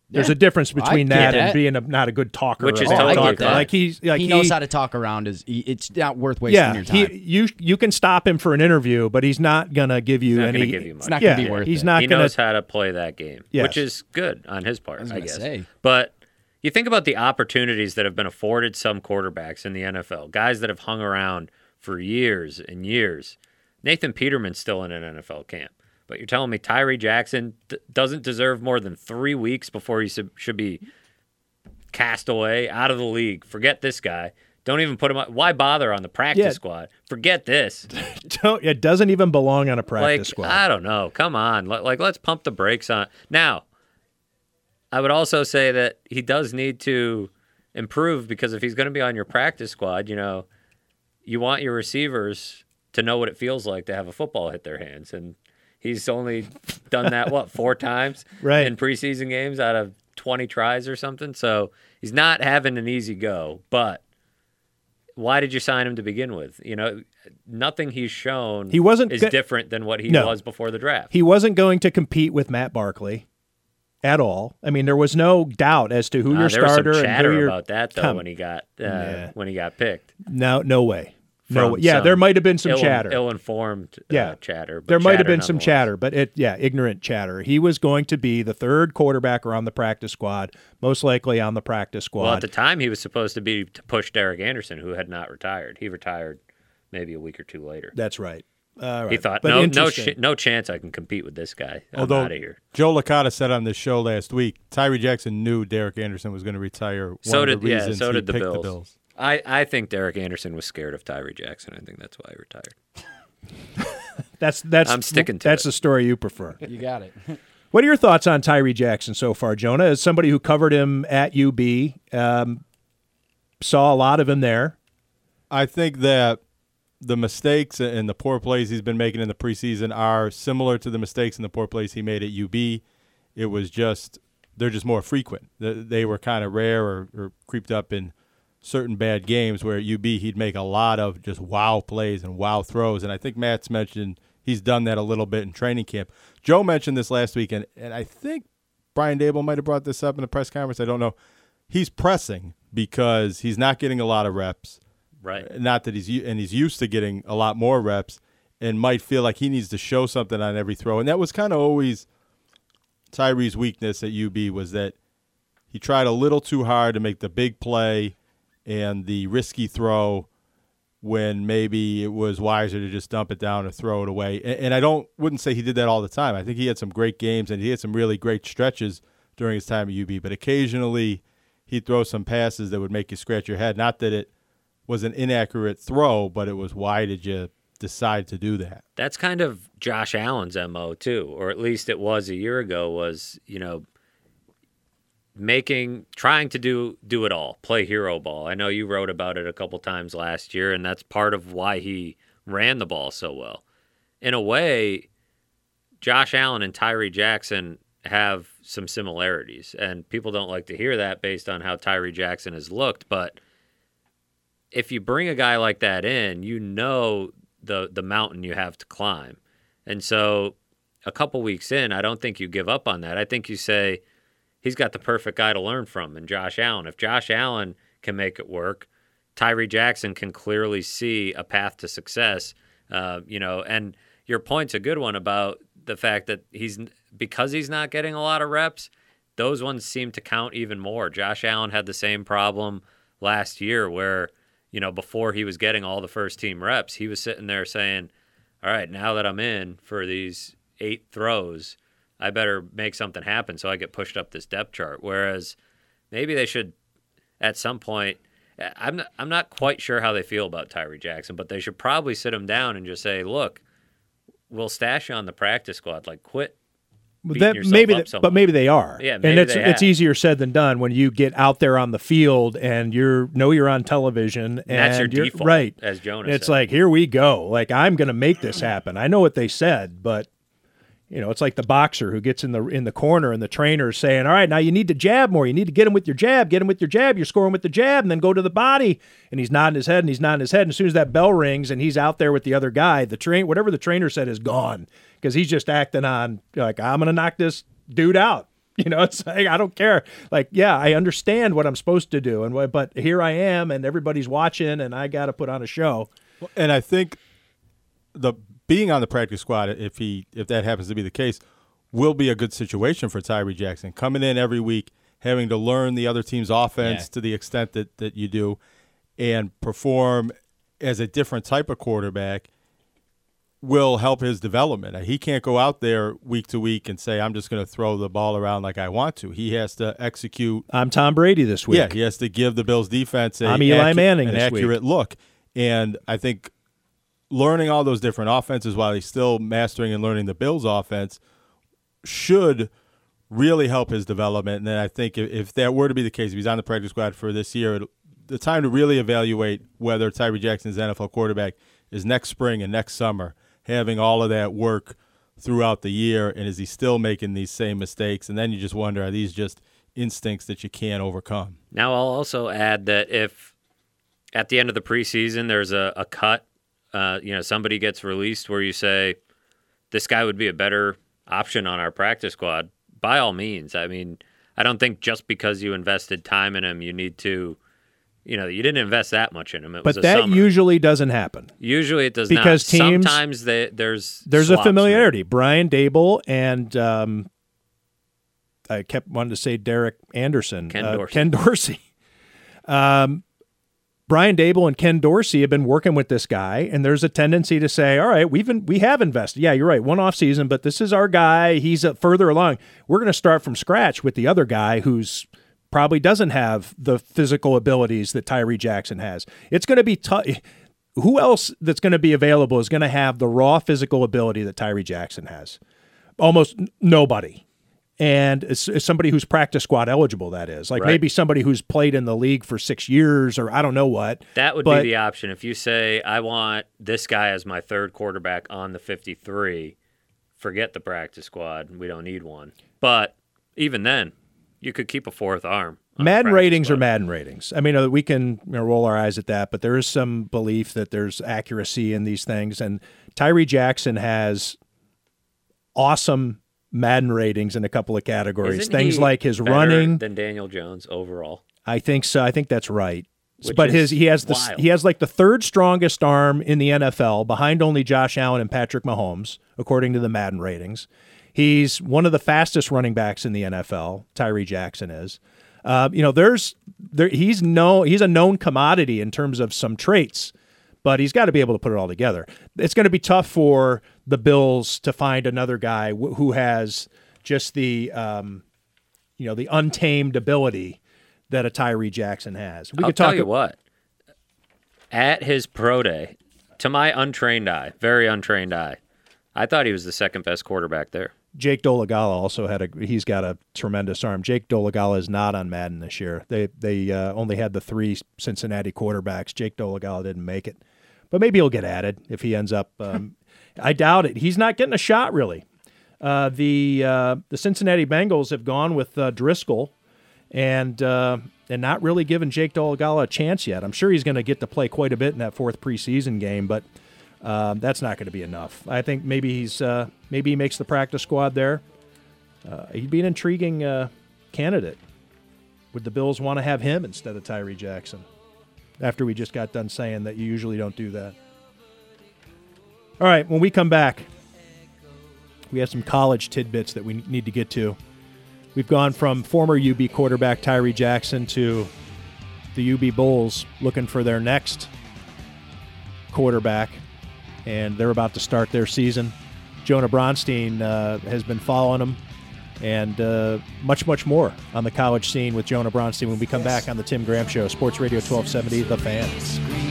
There's Yeah. a difference between get that, that. and being a, not a good talker. Which or is a totally talker. fine. Like he's like he knows how to talk around. His, he, it's not worth wasting yeah, your time. he you you can stop him for an interview, but he's not gonna give you He's not any. going to give you much. It's not yeah, gonna be worth he's it. not he gonna. knows how to play that game, Yes. which is good on his part, I was I, gonna guess. say. But you think about the opportunities that have been afforded some quarterbacks in the NFL, guys that have hung around for years and years. Nathan Peterman's still in an NFL camp, but you're telling me Tyree Jackson d- doesn't deserve more than three weeks before he should- should be cast away out of the league. Forget this guy. Don't even put him on. Why bother on the practice Yeah. squad? Forget this. don't, it doesn't even belong on a practice like, squad. I don't know. Come on. Like, let's pump the brakes on. Now, I would also say that he does need to improve because if he's going to be on your practice squad, you know, you want your receivers to know what it feels like to have a football hit their hands. And he's only done that, what, four times Right. in preseason games out of 20 tries or something. So he's not having an easy go. But why did you sign him to begin with? You know, nothing he's shown He wasn't is go- different than what he No. was before the draft. He wasn't going to compete with Matt Barkley at all. I mean, there was no doubt as to who Uh, your there was starter some and chatter who your about that though come- when he got uh, Yeah. when he got picked. No, no way. No, From way. yeah, some there might have been some ill, chatter. ill-informed uh, yeah, chatter. But There might have been some chatter, but it, yeah, ignorant chatter. He was going to be the third quarterback around the practice squad, most likely on the practice squad. Well, at the time, he was supposed to be to push Derek Anderson, who had not retired. He retired maybe a week or two later. That's right. All He thought But no, no, interesting. ch- no chance I can compete with this guy. I'm Although out of here. Joe Licata said on this show last week, Tyree Jackson knew Derek Anderson was going to retire. One So of did the yeah. reasons So he did the picked Bills. the Bills. I, I think Derek Anderson was scared of Tyree Jackson. I think that's why he retired. That's that's I'm sticking to that's it. the story you prefer. You got it. What are your thoughts on Tyree Jackson so far, Jonah? As somebody who covered him at UB, um, saw a lot of him there. I think that the mistakes and the poor plays he's been making in the preseason are similar to the mistakes and the poor plays he made at UB. It was just they're just more frequent. They- They were kind of rare or, or creeped up in certain bad games where at UB he'd make a lot of just wow plays and wow throws. And I think Matt's mentioned he's done that a little bit in training camp. Joe mentioned this last week, and, and I think Brian Daboll might have brought this up in the press conference. I don't know. He's pressing because he's not getting a lot of reps. Right. Not that he's and he's used to getting a lot more reps, and might feel like he needs to show something on every throw. And that was kind of always Tyree's weakness at UB was that he tried a little too hard to make the big play and the risky throw when maybe it was wiser to just dump it down or throw it away. And, and I don't wouldn't say he did that all the time. I think he had some great games and he had some really great stretches during his time at UB. But occasionally he'd throw some passes that would make you scratch your head. Not that it was an inaccurate throw, but it was why did you decide to do that? That's kind of Josh Allen's MO too, or at least it was a year ago was, you know, making trying to do do it all, play hero ball. I know you wrote about it a couple times last year and that's part of why he ran the ball so well. In a way, Josh Allen and Tyree Jackson have some similarities and people don't like to hear that based on how Tyree Jackson has looked, but if you bring a guy like that in, you know the the mountain you have to climb. And so a couple weeks in, I don't think you give up on that. I think you say he's got the perfect guy to learn from in Josh Allen. If Josh Allen can make it work, Tyree Jackson can clearly see a path to success. Uh, you know, and your point's a good one about the fact that he's because he's not getting a lot of reps. Those ones seem to count even more. Josh Allen had the same problem last year where you know, before he was getting all the first team reps, he was sitting there saying, All right, now that I'm in for these eight throws, I better make something happen so I get pushed up this depth chart. Whereas maybe they should, at some point, I'm not, I'm not quite sure how they feel about Tyree Jackson, but they should probably sit him down and just say, Look, we'll stash you on the practice squad. Like, quit that, yourself maybe, up so but maybe they are. Yeah, and it's they it's easier said than done when you get out there on the field and you're know you're on television and, that's your default, right? as Jonas It's said. like here we go. Like I'm going to make this happen. I know what they said, but you know, it's like the boxer who gets in the in the corner and the trainer is saying, "All right, now you need to jab more. You need to get him with your jab. Get him with your jab. You're scoring with the jab, and then go to the body." And he's nodding his head and he's nodding his head. And as soon as that bell rings and he's out there with the other guy, the train whatever the trainer said is gone because he's just acting on like I'm to knock this dude out. You know, it's like I don't care. Like, yeah, I understand what I'm supposed to do, and but here I am, and everybody's watching, and I got to put on a show. And I think the being on the practice squad, if he if that happens to be the case, will be a good situation for Tyree Jackson coming in every week, having to learn the other team's offense Yeah. to the extent that that you do, and perform as a different type of quarterback will help his development. He can't go out there week to week and say, "I'm just going to throw the ball around like I want to." He has to execute. I'm Tom Brady this week. Yeah, he has to give the Bills defense a I'm Eli Manning an this week. accurate look. And I think learning all those different offenses while he's still mastering and learning the Bills offense should really help his development. And then I think if, if that were to be the case, if he's on the practice squad for this year, it, the time to really evaluate whether Tyree Jackson's NFL quarterback is next spring and next summer, having all of that work throughout the year, and is he still making these same mistakes? And then you just wonder, are these just instincts that you can't overcome? Now, I'll also add that if at the end of the preseason there's a, a cut, uh, you know, somebody gets released where you say this guy would be a better option on our practice squad, by all means. I mean, I don't think just because you invested time in him, you need to, you know, you didn't invest that much in him. It was But a that summer. usually doesn't happen. Usually it does because not. teams Sometimes they, there's there's a familiarity. Brian Daboll and um, I kept wanting to say Derek Anderson, Ken uh, Dorsey. Ken Dorsey. Um, Brian Daboll and Ken Dorsey have been working with this guy, and there's a tendency to say, "All right, we've been, we have invested. Yeah, you're right, one off season, but this is our guy. He's uh, further along. We're going to start from scratch with the other guy who's." Probably doesn't have the physical abilities that Tyree Jackson has. It's going to be tough who else that's going to be available is going to have the raw physical ability that Tyree Jackson has? Almost nobody. And it's, it's somebody who's practice squad eligible, that is. Like Right. maybe somebody who's played in the league for six years or I don't know what. That would But- be the option. If you say, I want this guy as my third quarterback on the 53, forget the practice squad. We don't need one. But even then, you could keep a fourth arm. Madden ratings squad. are Madden ratings. I mean, uh, we can you know, roll our eyes at that, but there is some belief that there's accuracy in these things. And Tyree Jackson has awesome Madden ratings in a couple of categories. Isn't things like his running. than Daniel Jones overall. I think so. I think that's right. Which but is his he has the wild. he has like the third strongest arm in the NFL, behind only Josh Allen and Patrick Mahomes, according to the Madden ratings. He's one of the fastest running backs in the NFL. Tyree Jackson is. Uh, you know, there's there he's no he's a known commodity in terms of some traits, but he's got to be able to put it all together. It's going to be tough for the Bills to find another guy wh- who has just the um, you know the untamed ability that a Tyree Jackson has. We I'll could talk tell you what. at his pro day, to my untrained eye, very untrained eye, I thought he was the second best quarterback there. Jake Dolegala also had a he's got a tremendous arm. Jake Dolegala is not on Madden this year. They they uh, only had the three Cincinnati quarterbacks. Jake Dolegala didn't make it, but maybe he'll get added if he ends up. Um, I doubt it. He's not getting a shot really. Uh, the uh, the Cincinnati Bengals have gone with uh, Driskel, and uh, and not really given Jake Dolegala a chance yet. I'm sure he's going to get to play quite a bit in that fourth preseason game, but um, that's not going to be enough. I think maybe he's uh, maybe he makes the practice squad there. Uh, he'd be an intriguing uh, candidate. Would the Bills want to have him instead of Tyree Jackson? After we just got done saying that you usually don't do that. All right, when we come back, we have some college tidbits that we need to get to. We've gone from former UB quarterback Tyree Jackson to the UB Bulls looking for their next quarterback and they're about to start their season. Jonah Bronstein uh, has been following them, and uh, much, much more on the college scene with Jonah Bronstein when we come back on the Tim Graham Show, Sports Radio 1270, The Fan.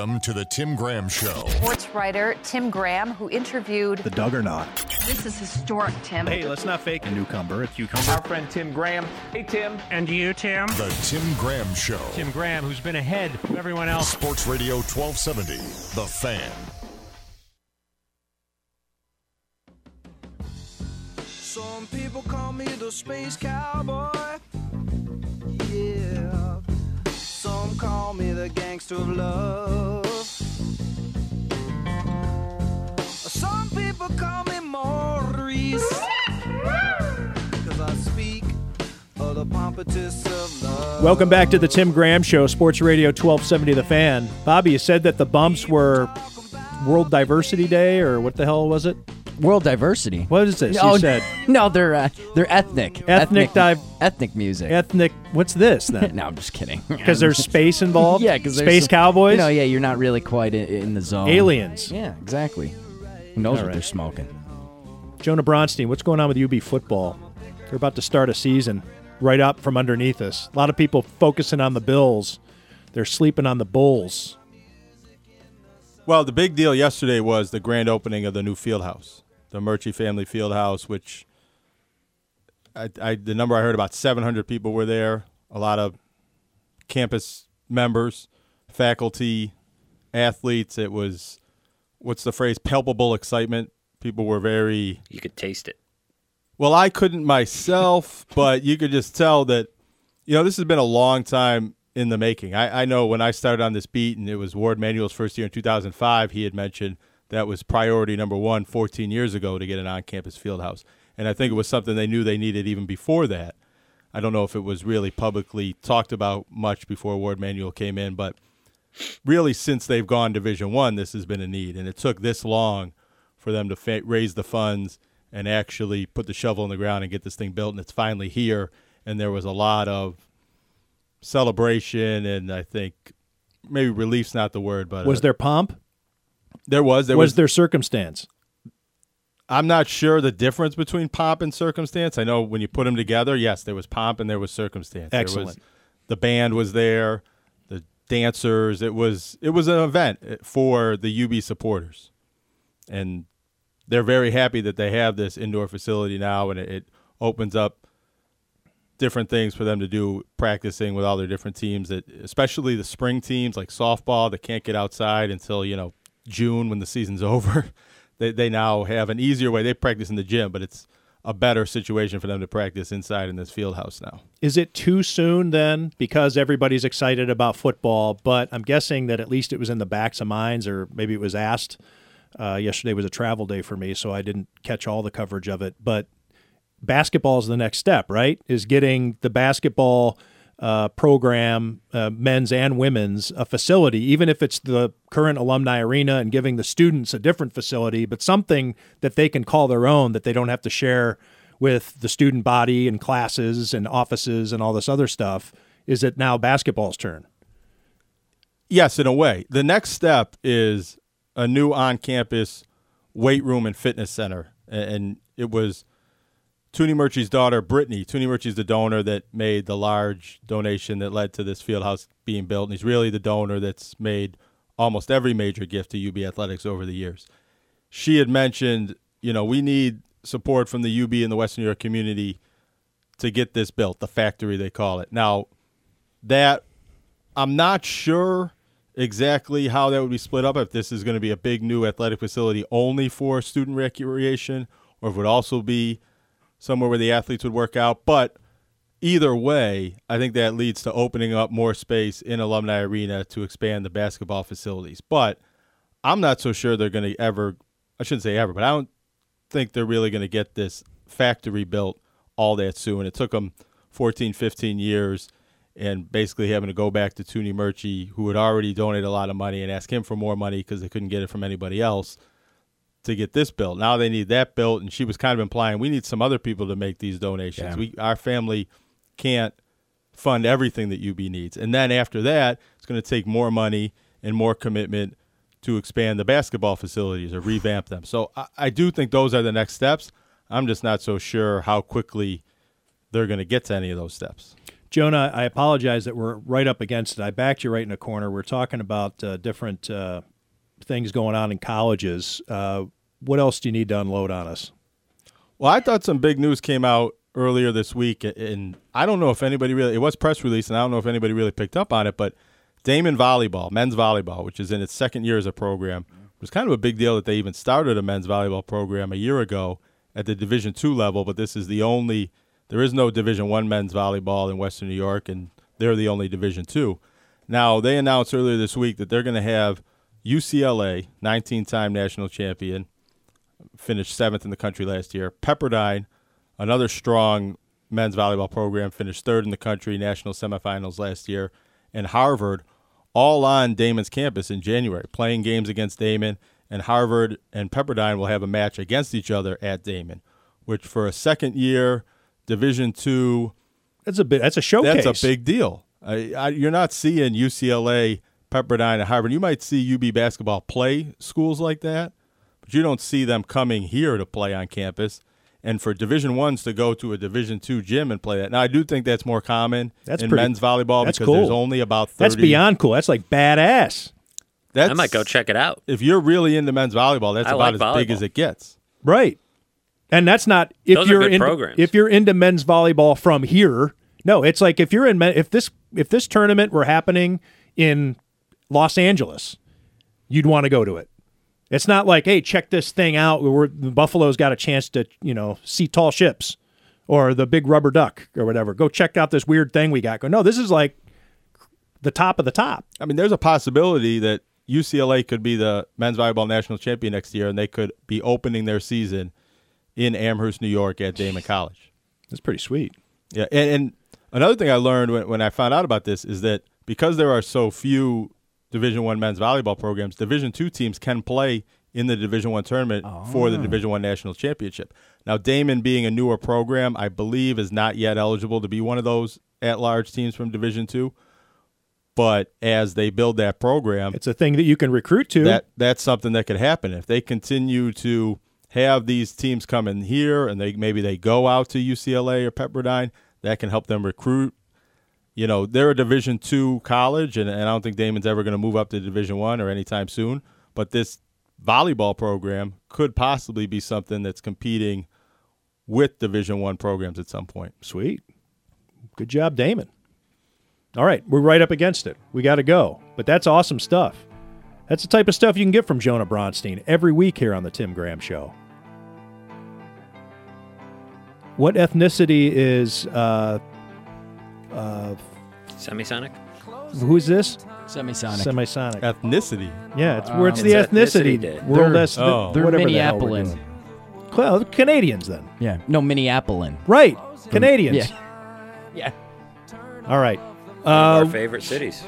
Welcome to the Tim Graham Show. Sports writer Tim Graham, who interviewed The Duggernaut. This is historic, Tim. Hey, let's not fake a newcomer, a cucumber. Our friend Tim Graham. Hey, Tim. And you, Tim? The Tim Graham Show. Tim Graham, who's been ahead of everyone else. Sports Radio 1270, The Fan. Some people call me the space cowboy. Call me the gangster of love. Some people call me Maurice. Cause I speak of the pompatus of love. Welcome back to the Tim Graham Show, Sports Radio 1270 The Fan. Bobby, you said that the bumps were World Diversity Day, or what the hell was it? World diversity. What is this? No, you said no, they're uh, they're ethnic. Ethnic dive- ethnic music. ethnic. What's this then? no, I'm just kidding. Because there's space involved? yeah, because Space Cowboys? No, yeah, you're not really quite in, in the zone. Aliens. Yeah, exactly. Who knows All what right. they're smoking? Jonah Bronstein, what's going on with UB football? They're about to start a season right up from underneath us. A lot of people focusing on the Bills. They're sleeping on the Bulls. Well, the big deal yesterday was the grand opening of the new field house, the Murchie Family Field House, which I, I the number I heard about 700 people were there. A lot of campus members, faculty, athletes. It was what's the phrase? Palpable excitement. People were very. You could taste it. Well, I couldn't myself, but you could just tell that, you know, this has been a long time in the making. I, I know when I started on this beat, and it was Warde Manuel's first year in 2005, he had mentioned that was priority number one 14 years ago to get an on campus field house. And I think it was something they knew they needed even before that. I don't know if it was really publicly talked about much before Warde Manuel came in, but really since they've gone Division One, this has been a need, and it took this long for them to fa- raise the funds and actually put the shovel in the ground and get this thing built. And it's finally here. And there was a lot of celebration, and I think maybe relief's not the word, but Was uh, there pomp? There was there was, was there circumstance? I'm not sure the difference between pomp and circumstance. I know when you put them together, yes, there was pomp and there was circumstance. There was- Excellent. the band was there, the dancers. It was it was an event uh, for the UB supporters, and they're very happy that they have this indoor facility now, and it, it opens up different things for them to do practicing with all their different teams. That especially the spring teams like softball that can't get outside until you know June when the season's over. they they now have an easier way. They practice in the gym, but it's a better situation for them to practice inside in this field house now. Is it too soon then because everybody's excited about football? But I'm guessing that at least it was in the backs of minds, or maybe it was asked. Uh, yesterday was a travel day for me, so I didn't catch all the coverage of it. But basketball is the next step, right? Is getting the basketball uh, program, uh, men's and women's, a facility, even if it's the current alumni arena, and giving the students a different facility, but something that they can call their own that they don't have to share with the student body and classes and offices and all this other stuff. Is it now basketball's turn? Yes, in a way. The next step is a new on-campus weight room and fitness center, and it was Tunney Murchie's daughter, Brittany. Tunney Murchie's the donor that made the large donation that led to this field house being built, and he's really the donor that's made almost every major gift to UB Athletics over the years. She had mentioned, you know, we need support from the UB and the Western New York community to get this built, the factory they call it. Now, that I'm not sure exactly how that would be split up if this is going to be a big new athletic facility only for student recreation or if it would also be somewhere where the athletes would work out. But either way, I think that leads to opening up more space in Alumni Arena to expand the basketball facilities. But I'm not so sure they're going to ever, I shouldn't say ever, but I don't think they're really going to get this factory built all that soon. It took them 14, 15 years and basically having to go back to Tunney Murchie, who had already donated a lot of money, and ask him for more money because they couldn't get it from anybody else to get this built. Now they need that built, and she was kind of implying we need some other people to make these donations. Yeah. We our family can't fund everything that UB needs, and then after that, it's going to take more money and more commitment to expand the basketball facilities or revamp them. So I, I do think those are the next steps. I'm just not so sure how quickly they're going to get to any of those steps. Jonah, I apologize that we're right up against it. I backed you right in a corner. We're talking about uh, different uh, things going on in colleges. Uh, what else do you need to unload on us? Well, I thought some big news came out earlier this week, and I don't know if anybody really, it was press release, and I don't know if anybody really picked up on it, but Daemen Volleyball, men's volleyball, which is in its second year as a program, was kind of a big deal that they even started a men's volleyball program a year ago at the Division two level, but this is the only, there is no Division one men's volleyball in Western New York, and they're the only Division two. Now, they announced earlier this week that they're going to have UCLA, 19 time national champion, finished seventh in the country last year. Pepperdine, another strong men's volleyball program, finished third in the country, national semifinals last year. And Harvard, all on Daemen's campus in January, playing games against Daemen. And Harvard and Pepperdine will have a match against each other at Daemen, which for a second year Division two, that's a bit. That's a showcase. That's a big deal. I, I, you're not seeing UCLA, Pepperdine, and Harvard. You might see UB basketball play schools like that, but you don't see them coming here to play on campus. And for Division ones to go to a Division two gym and play that. Now, I do think that's more common That's in pretty- men's volleyball that's because cool. there's only about 30. That's beyond cool. That's like badass. That's, I might go check it out. If you're really into men's volleyball, that's I about like as big as it gets. Right. And that's not if Those you're good into, programs. if you're into men's volleyball from here. No, it's like if you're in men, if this if this tournament were happening in Los Angeles, you'd want to go to it. It's not like, hey, check this thing out. Where the Buffalo's got a chance to, you know, see tall ships, or the big rubber duck, or whatever. Go check out this weird thing we got. Go, no, this is like the top of the top. I mean, there's a possibility that UCLA could be the men's volleyball national champion next year, and they could be opening their season in Amherst, New York, at Daemen College. That's pretty sweet. Yeah, and, and another thing I learned when, when I found out about this is that because there are so few Division One men's volleyball programs, Division Two teams can play in the Division One tournament for the ah. Division One national championship. Now, Daemen, being a newer program, I believe is not yet eligible to be one of those at-large teams from Division Two. But as they build that program, It's a thing that you can recruit to. that that's something that could happen if they continue to have these teams come in here and they maybe they go out to UCLA or Pepperdine. That can help them recruit. You know, they're a Division two college, and, and I don't think Daemen's ever going to move up to Division one or anytime soon. But this volleyball program could possibly be something that's competing with Division one programs at some point. Sweet. Good job, Daemen. All right, we're right up against it. We got to go. But that's awesome stuff. That's the type of stuff you can get from Jonah Bronstein every week here on the Tim Graham Show. What ethnicity is uh, uh, Semisonic? who's this? Semisonic. Semisonic. Ethnicity. Yeah, it's where it's Um, the It's ethnicity. ethnicity day. World They're- eth- oh. They're whatever the hell we're Minneapolis. doing. Well, the Canadians then. Yeah. No, Minneapolis. Right. Canadians. Yeah. Yeah. All right. One of our Uh, favorite cities.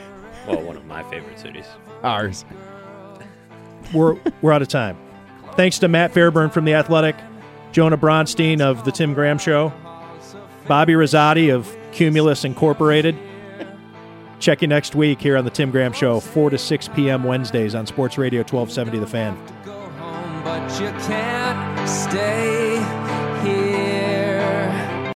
Well, one of my favorite cities. Ours. we're we're out of time. Thanks to Matt Fairburn from the Athletic, Jonah Bronstein of the Tim Graham Show, Bobby Rosati of Cumulus Incorporated, Check you next week here on the Tim Graham Show, 4 to 6 p.m. Wednesdays on Sports Radio 1270 The Fan.